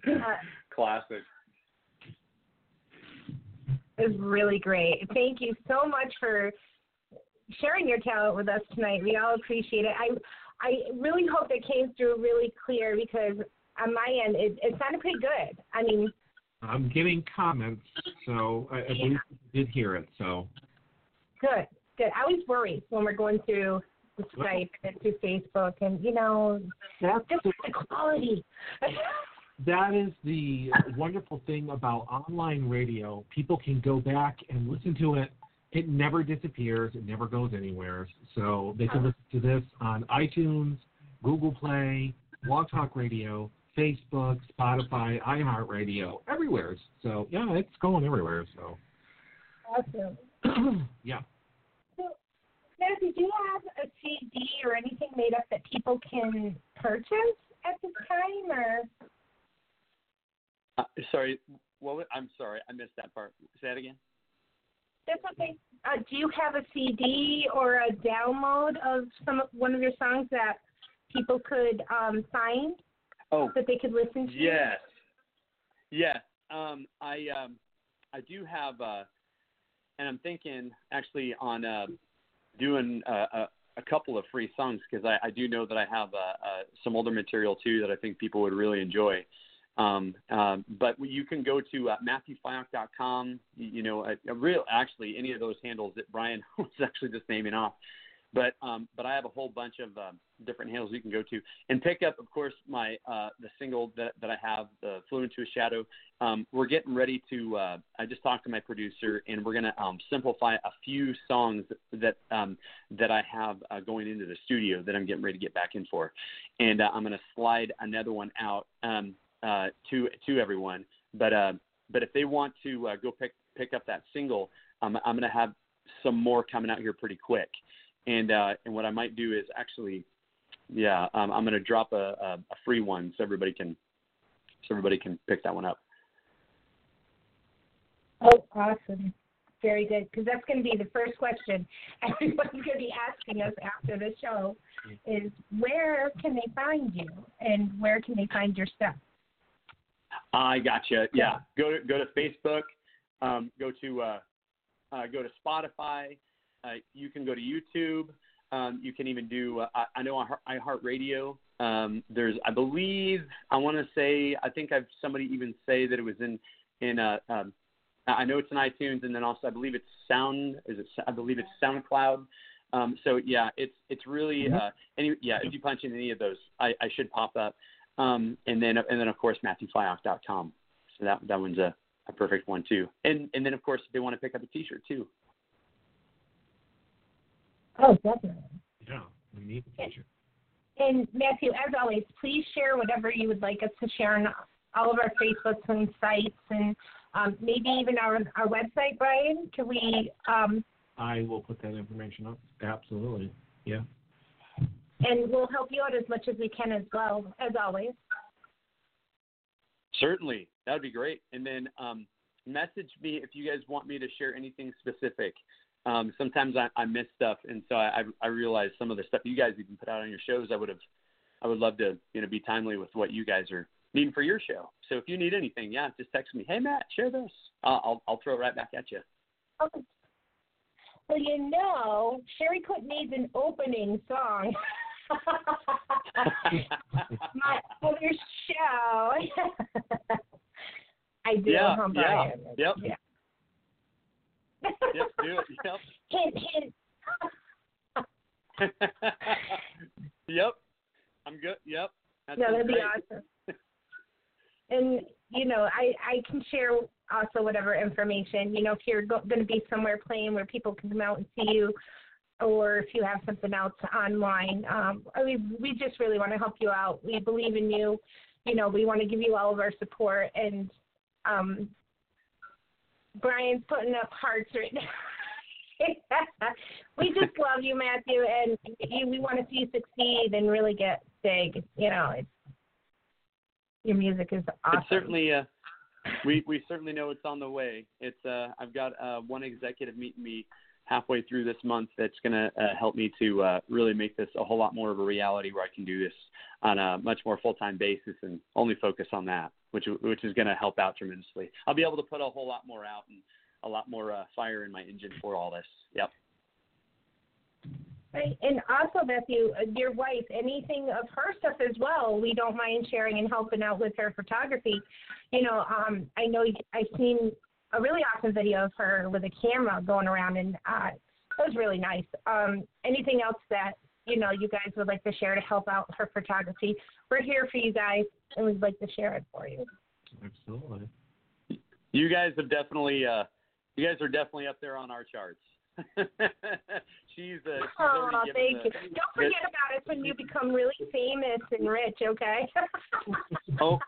Classic. is really great. Thank you so much for sharing your talent with us tonight. We all appreciate it. I I really hope that came through really clear because on my end it, it sounded pretty good. I mean, I'm getting comments, so I, I believe you did hear it. So good, good. I always worry when we're going through the Skype and through Facebook and you know that's just the, the quality. that is the wonderful thing about online radio. People can go back and listen to it. It never disappears. It never goes anywhere. So they can uh-huh. listen to this on iTunes, Google Play, Blog Talk Radio, Facebook, Spotify, iHeartRadio, everywhere. So yeah, it's going everywhere. So awesome. yeah. So, Matthew, do you have a CD or anything made up that people can purchase at this time, or? Uh, sorry, what was, I'm sorry, I missed that part. Say that again. That's okay. Uh, do you have a CD or a download of some of one of your songs that people could um, find Oh, that they could listen to? Yes. Yes. Um, I um, I do have, uh, and I'm thinking actually on uh, doing uh, a, a couple of free songs because I, I do know that I have uh, uh, some older material too that I think people would really enjoy. Um, um, but you can go to uh, MatthewFiock.com. You, you know, a, a real actually any of those handles that Brian was actually just naming off. But um, but I have a whole bunch of um, different handles you can go to and pick up, of course, my uh, the single that that I have, the "Flew into a Shadow." Um, we're getting ready to. Uh, I just talked to my producer, and we're gonna um, simplify a few songs that um, that I have uh, going into the studio that I'm getting ready to get back in for, and uh, I'm gonna slide another one out um, uh, to to everyone. But uh, but if they want to uh, go pick pick up that single, um, I'm gonna have some more coming out here pretty quick and uh, and what I might do is actually, yeah, um, I'm going to drop a, a, a free one so everybody can so everybody can pick that one up. Oh, awesome. Very good, because that's going to be the first question everyone's going to be asking us after the show is where can they find you and where can they find your stuff? I gotcha. Yeah, go to go to Facebook, um, go to uh, uh, go to Spotify. Uh, you can go to YouTube. Um, you can even do. Uh, I, I know iHeartRadio. Um, there's, I believe, I want to say, I think I've somebody even say that it was in in. Uh, um, I know it's in iTunes, and then also I believe it's Sound. Is it? I believe it's SoundCloud. Um, so yeah, it's it's really uh, any yeah. If you punch in any of those, I, I should pop up. Um, and then and then of course MatthewFiock.com. So that that one's a, a perfect one too. And and then of course if they want to pick up a T-shirt too. Oh, definitely. Yeah, we need the teacher. And Matthew, as always, please share whatever you would like us to share on all of our Facebooks and sites, and um, maybe even our our website. Brian, can we? Um, I will put that information up. Absolutely. Yeah. and we'll help you out as much as we can as well, as always. Certainly, that would be great. And then um, message me if you guys want me to share anything specific. Um, sometimes I, I miss stuff, and so I, I realize some of the stuff you guys even put out on your shows. I would have, I would love to, you know, be timely with what you guys are needing for your show. So if you need anything, yeah, just text me. Hey Matt, share this. Uh, I'll I'll throw it right back at you. Okay. Well, you know, Sherry Cook needs an opening song. My other show. I do, Yeah, yeah, yep. Yeah. Yep, do it. Yep. hint, hint. yep. I'm good. Yep. That no, that'd be awesome. And you know, I I can share also whatever information. You know, if you're go- going to be somewhere playing where people can come out and see you, or if you have something else online. Um, I mean, we just really want to help you out. We believe in you. You know, we want to give you all of our support. And um, Brian's putting up hearts right now. we just love you, Matthew, and you, we want to see you succeed and really get big. You know, it's, your music is awesome. It's certainly uh we we certainly know it's on the way. It's uh I've got uh one executive meeting me halfway through this month that's going to uh, help me to uh really make this a whole lot more of a reality where I can do this on a much more full-time basis and only focus on that, which which is going to help out tremendously. I'll be able to put a whole lot more out and a lot more uh, fire in my engine for all this. Yep. Right. And also, Matthew, uh, your wife, anything of her stuff as well, we don't mind sharing and helping out with her photography. You know, um, I know I've seen a really awesome video of her with a camera going around, and uh, it was really nice. Um, anything else that you know you guys would like to share to help out her photography? We're here for you guys, and we'd like to share it for you. Absolutely. You guys have definitely uh you guys are definitely up there on our charts. she's uh, she's Oh, thank given you. Don't forget about us when you become really famous and rich, okay? Oh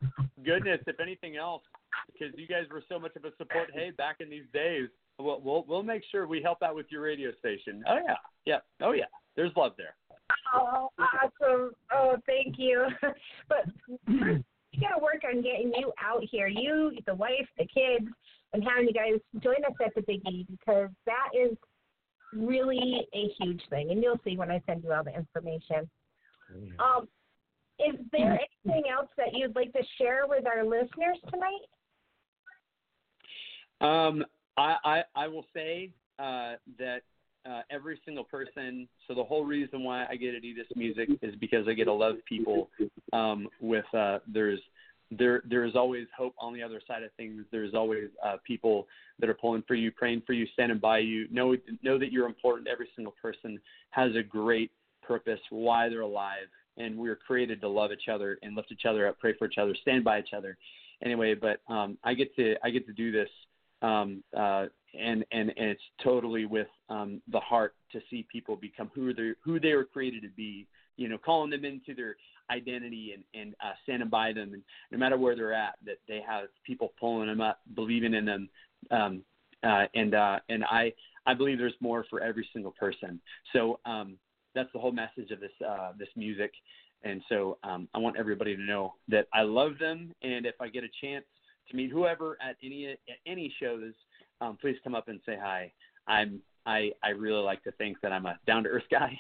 goodness! If anything else, because you guys were so much of a support, hey, back in these days, we'll we'll, we'll make sure we help out with your radio station. Oh yeah, yeah, oh yeah. There's love there. Oh, awesome. Oh, thank you. but first, we got to work on getting you out here. You, the wife, the kids, and having you guys join us at the Big E because that is really a huge thing. And you'll see when I send you all the information. Um, is there anything else that you'd like to share with our listeners tonight? Um, I, I I will say uh, that uh, every single person. So the whole reason why I get to do this music is because I get to love people. Um, with uh, there's there there's always hope on the other side of things. There's always uh, people that are pulling for you, praying for you, standing by you. Know know that you're important. Every single person has a great purpose, why they're alive, and we are created to love each other and lift each other up, pray for each other, stand by each other. Anyway, but um, I get to I get to do this um, uh, and and and it's totally with um, the heart to see people become who they who they were created to be. You know, calling them into their identity and and uh, standing by them, and no matter where they're at, that they have people pulling them up, believing in them, um, uh, and uh, and I I believe there's more for every single person. So um, that's the whole message of this uh, this music. And so um, I want everybody to know that I love them, and if I get a chance to meet whoever at any at any shows, um, please come up and say hi. I'm I I really like to think that I'm a down to earth guy,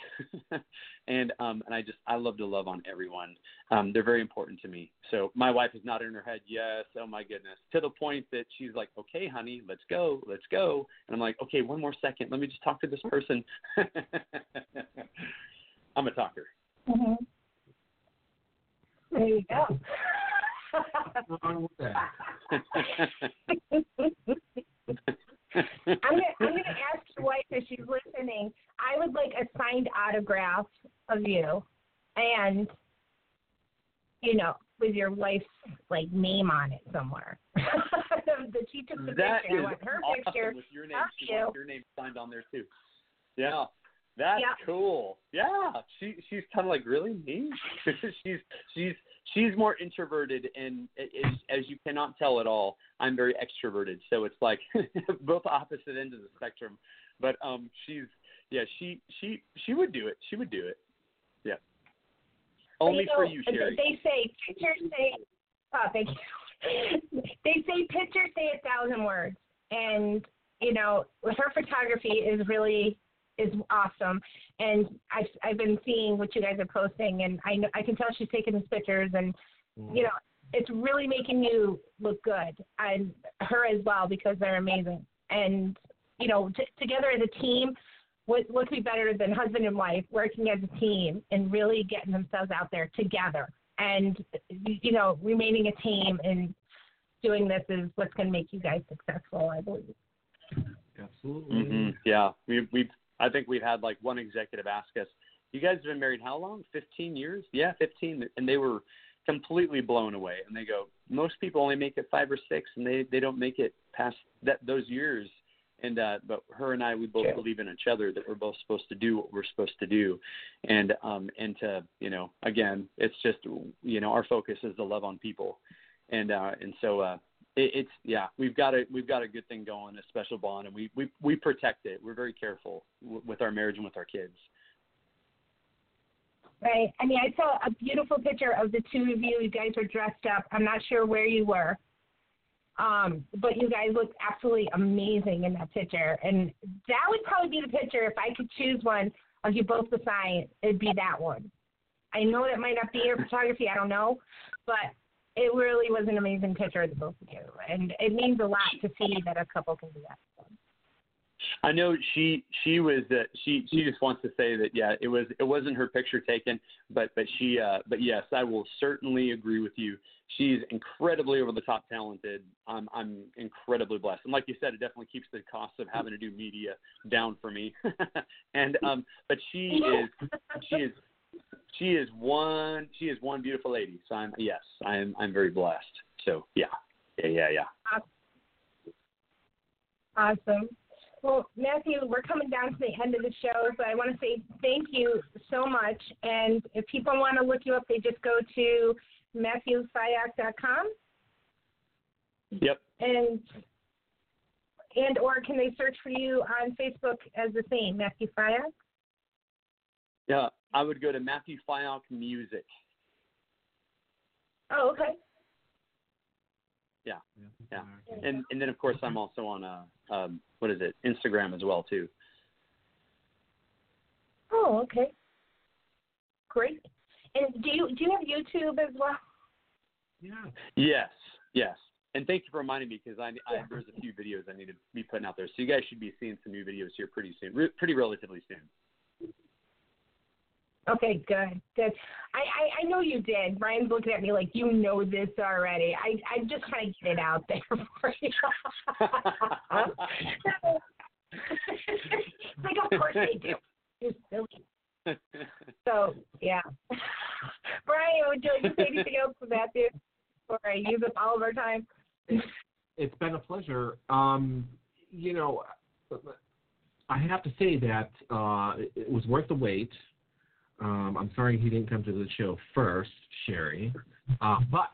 and um and I just I love to love on everyone. Um, they're very important to me. So my wife is nodding in her head, yes. Oh my goodness, to the point that she's like, okay, honey, let's go, let's go. And I'm like, okay, one more second, let me just talk to this person. I'm a talker. Mm-hmm. There you go. Wrong with that. I'm gonna I'm gonna ask your wife if she's listening. I would like a signed autograph of you, and you know, with your wife's like name on it somewhere. that she took the That picture. I want her awesome picture. with your name. you. your name signed on there too. Yeah. That's Yeah. cool. Yeah. She she's kind of like really me. she's she's she's more introverted and as as you cannot tell at all, I'm very extroverted. So it's like both opposite ends of the spectrum. But um she's yeah, she she she would do it. She would do it. Yeah. Only you know, for you, Sherry. They say pictures say. Oh, thank you. they say pictures say a thousand words, and you know her photography is really is awesome. And I've I've been seeing what you guys are posting, and I know I can tell she's taking these pictures, and you know it's really making you look good, and her as well because they're amazing. And you know t- together as a team, what what could be better than husband and wife working as a team and really getting themselves out there together and you know remaining a team and doing this is what's going to make you guys successful i believe Absolutely. hmm Yeah, we we I think we've had like one executive ask us, "You guys have been married how long? Fifteen years? Yeah, fifteen. And they were completely blown away. And they go, most people only make it five or six, and they they don't make it past that those years. And uh, but her and I, we both Yeah. believe in each other that we're both supposed to do what we're supposed to do, and um and to you know again, it's just you know our focus is to love on people, and uh and so uh it, it's yeah we've got a we've got a good thing going, a special bond, and we we we protect it. We're very careful w- with our marriage and with our kids. Right. I mean, I saw a beautiful picture of the two of you. You guys were dressed up. I'm not sure where you were, um, but you guys looked absolutely amazing in that picture. And that would probably be the picture if I could choose one of you both to sign. It'd be that one. I know that might not be your photography. I don't know, but it really was an amazing picture of the both of you, and it means a lot to see that a couple can do that. I know she she was uh, she she just wants to say that yeah it was it wasn't her picture taken but but she uh but yes I will certainly agree with you. She's incredibly over the top talented. I'm I'm incredibly blessed. And like you said it definitely keeps the cost of having to do media down for me. And um but she is she is she is one she is one beautiful lady so I'm yes I'm I'm very blessed so yeah yeah yeah yeah Awesome. Well, Matthew, we're coming down to the end of the show, so I want to say thank you so much. And if people want to look you up, they just go to matthewfiock.com yep and and or can they search for you on Facebook as the same Matthew Fiock? Yeah I would go to Matthew Fiock Music Oh, okay. Yeah. Yeah, and and then of course I'm also on uh um what is it Instagram as well too. Oh, okay. Great. And do you do you have YouTube as well? Yeah. Yes, yes. And thank you for reminding me because I, I there's a few videos I need to be putting out there. So you guys should be seeing some new videos here pretty soon, re- pretty relatively soon. Okay, good, good. I, I I know you did. Brian's looking at me like you know this already. I I'm just trying to get it out there for you. like of course they do. You're silly. So yeah. Brian, would you like to say anything else to Matthew before I use up all of our time? it's been a pleasure. Um, you know, I have to say that uh, it was worth the wait. Um, I'm sorry he didn't come to the show first, Sherry, uh, but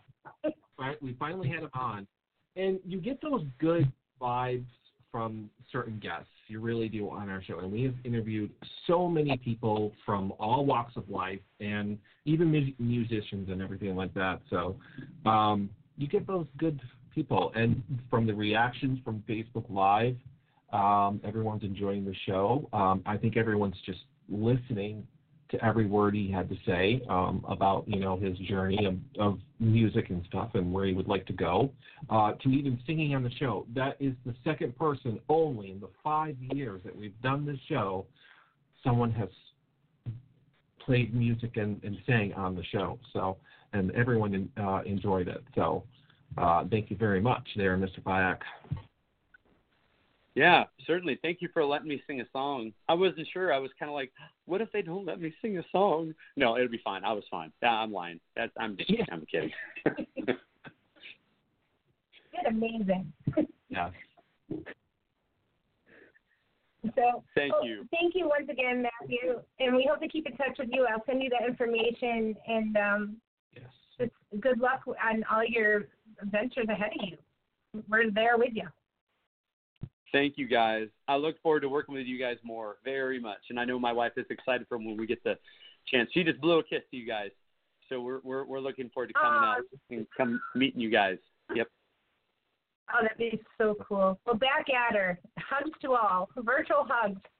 we finally had him on, and you get those good vibes from certain guests. You really do on our show, and we have interviewed so many people from all walks of life, and even mu- musicians and everything like that. So um, you get those good people, and from the reactions from Facebook Live, um, everyone's enjoying the show. Um, I think everyone's just listening to every word he had to say um, about you know his journey of, of music and stuff and where he would like to go. Uh, to even singing on the show. That is the second person only in the five years that we've done this show. Someone has played music and, and sang on the show. So and everyone uh, enjoyed it. So uh, thank you very much, there, Mr. Fiock. Yeah, certainly. Thank you for letting me sing a song. I wasn't sure. I was kind of like, what if they don't let me sing a song? No, it'll be fine. I was fine. Yeah, I'm lying. That's I'm just Yeah. I'm kidding. Did amazing. Yeah. So Thank oh, you. Thank you once again, Matthew, and we hope to keep in touch with you. I'll send you that information, and um, Yes. just good luck on all your ventures ahead of you. We're there with you. Thank you guys. I look forward to working with you guys more very much, and I know my wife is excited for when we get the chance. She just blew a kiss to you guys, so we're we're we're looking forward to coming Aw. out oh. and come meeting you guys. Yep. Oh, that'd be so cool. Well, back at her. Hugs to all. Virtual hugs.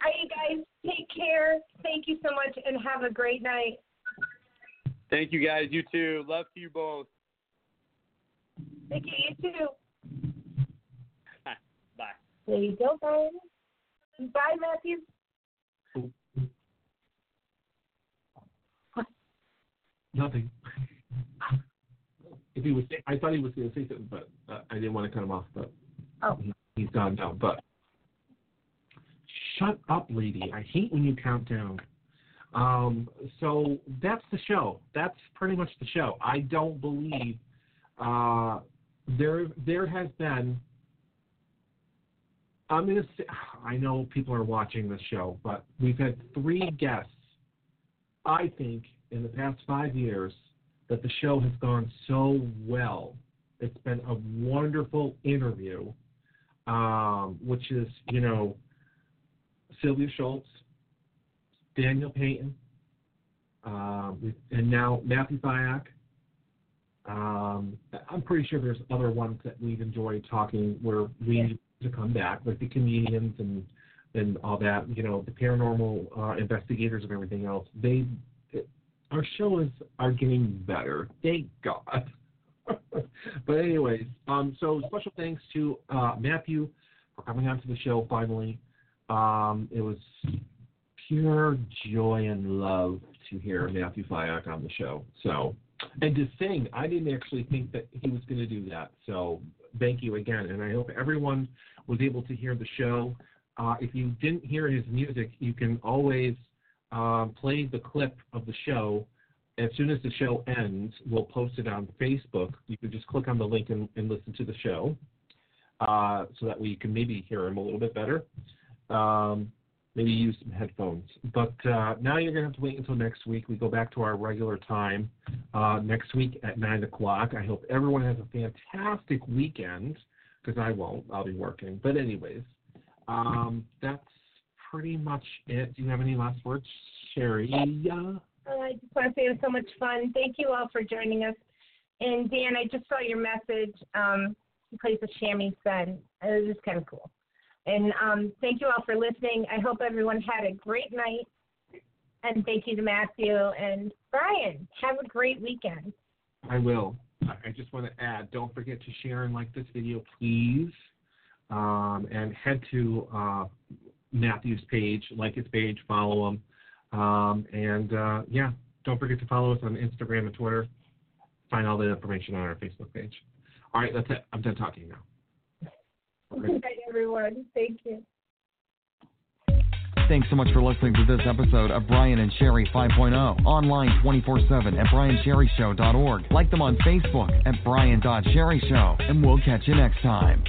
All right, you guys, take care. Thank you so much, and have a great night. Thank you guys. You too. Love to you both. Thank you. You too. Bye. There you go, Brian. Bye, Matthew. Nothing. if he was, I thought he was going to say something, but uh, I didn't want to cut him off. But Oh. he, he's gone now. But shut up, lady. I hate when you count down. Um, so that's the show. That's pretty much the show. I don't believe uh, there there has been. I'm gonna say, I know people are watching this show, but we've had three guests. I think in the past five years that the show has gone so well. It's been a wonderful interview, um, which is you know Sylvia Schultz, Daniel Payton, um, and now Matthew Fiock. Um, I'm pretty sure there's other ones that we've enjoyed talking where we need to come back, like the comedians and and all that. You know, the paranormal uh, investigators and everything else. They, it, our shows are getting better. Thank God. but anyways, um, so special thanks to uh, Matthew for coming on to the show finally. Um, it was pure joy and love to hear Matthew Fiock on the show. So, and to sing, I didn't actually think that he was going to do that. So, thank you again, and I hope everyone was able to hear the show. Uh, if you didn't hear his music, you can always um, play the clip of the show. As soon as the show ends, we'll post it on Facebook. You can just click on the link and, and listen to the show, uh, so that way you can maybe hear him a little bit better. Um, maybe use some headphones. But uh, now you're going to have to wait until next week. We go back to our regular time uh, next week at 9 o'clock. I hope everyone has a fantastic weekend because I won't. I'll be working. But, anyways, um, that's pretty much it. Do you have any last words, Sherry? Oh, I just want to say it was so much fun. Thank you all for joining us. And Dan, I just saw your message. Um, he plays the shamisen. It was just kind of cool. And um, thank you all for listening. I hope everyone had a great night. And thank you to Matthew and Brian. Have a great weekend. I will. I just want to add, don't forget to share and like this video, please. Um, and head to uh, Matthew's page, like his page, follow him. Um, and uh, yeah, don't forget to follow us on Instagram and Twitter. Find all the information on our Facebook page. All right, that's it. I'm done talking now. Night, everyone. Thank you. Thanks so much for listening to this episode of Brian and Sherry 5.0. Online 24 7 at BrianSherryShow.org. Like them on Facebook at Brian.Sherry Show. And we'll catch you next time.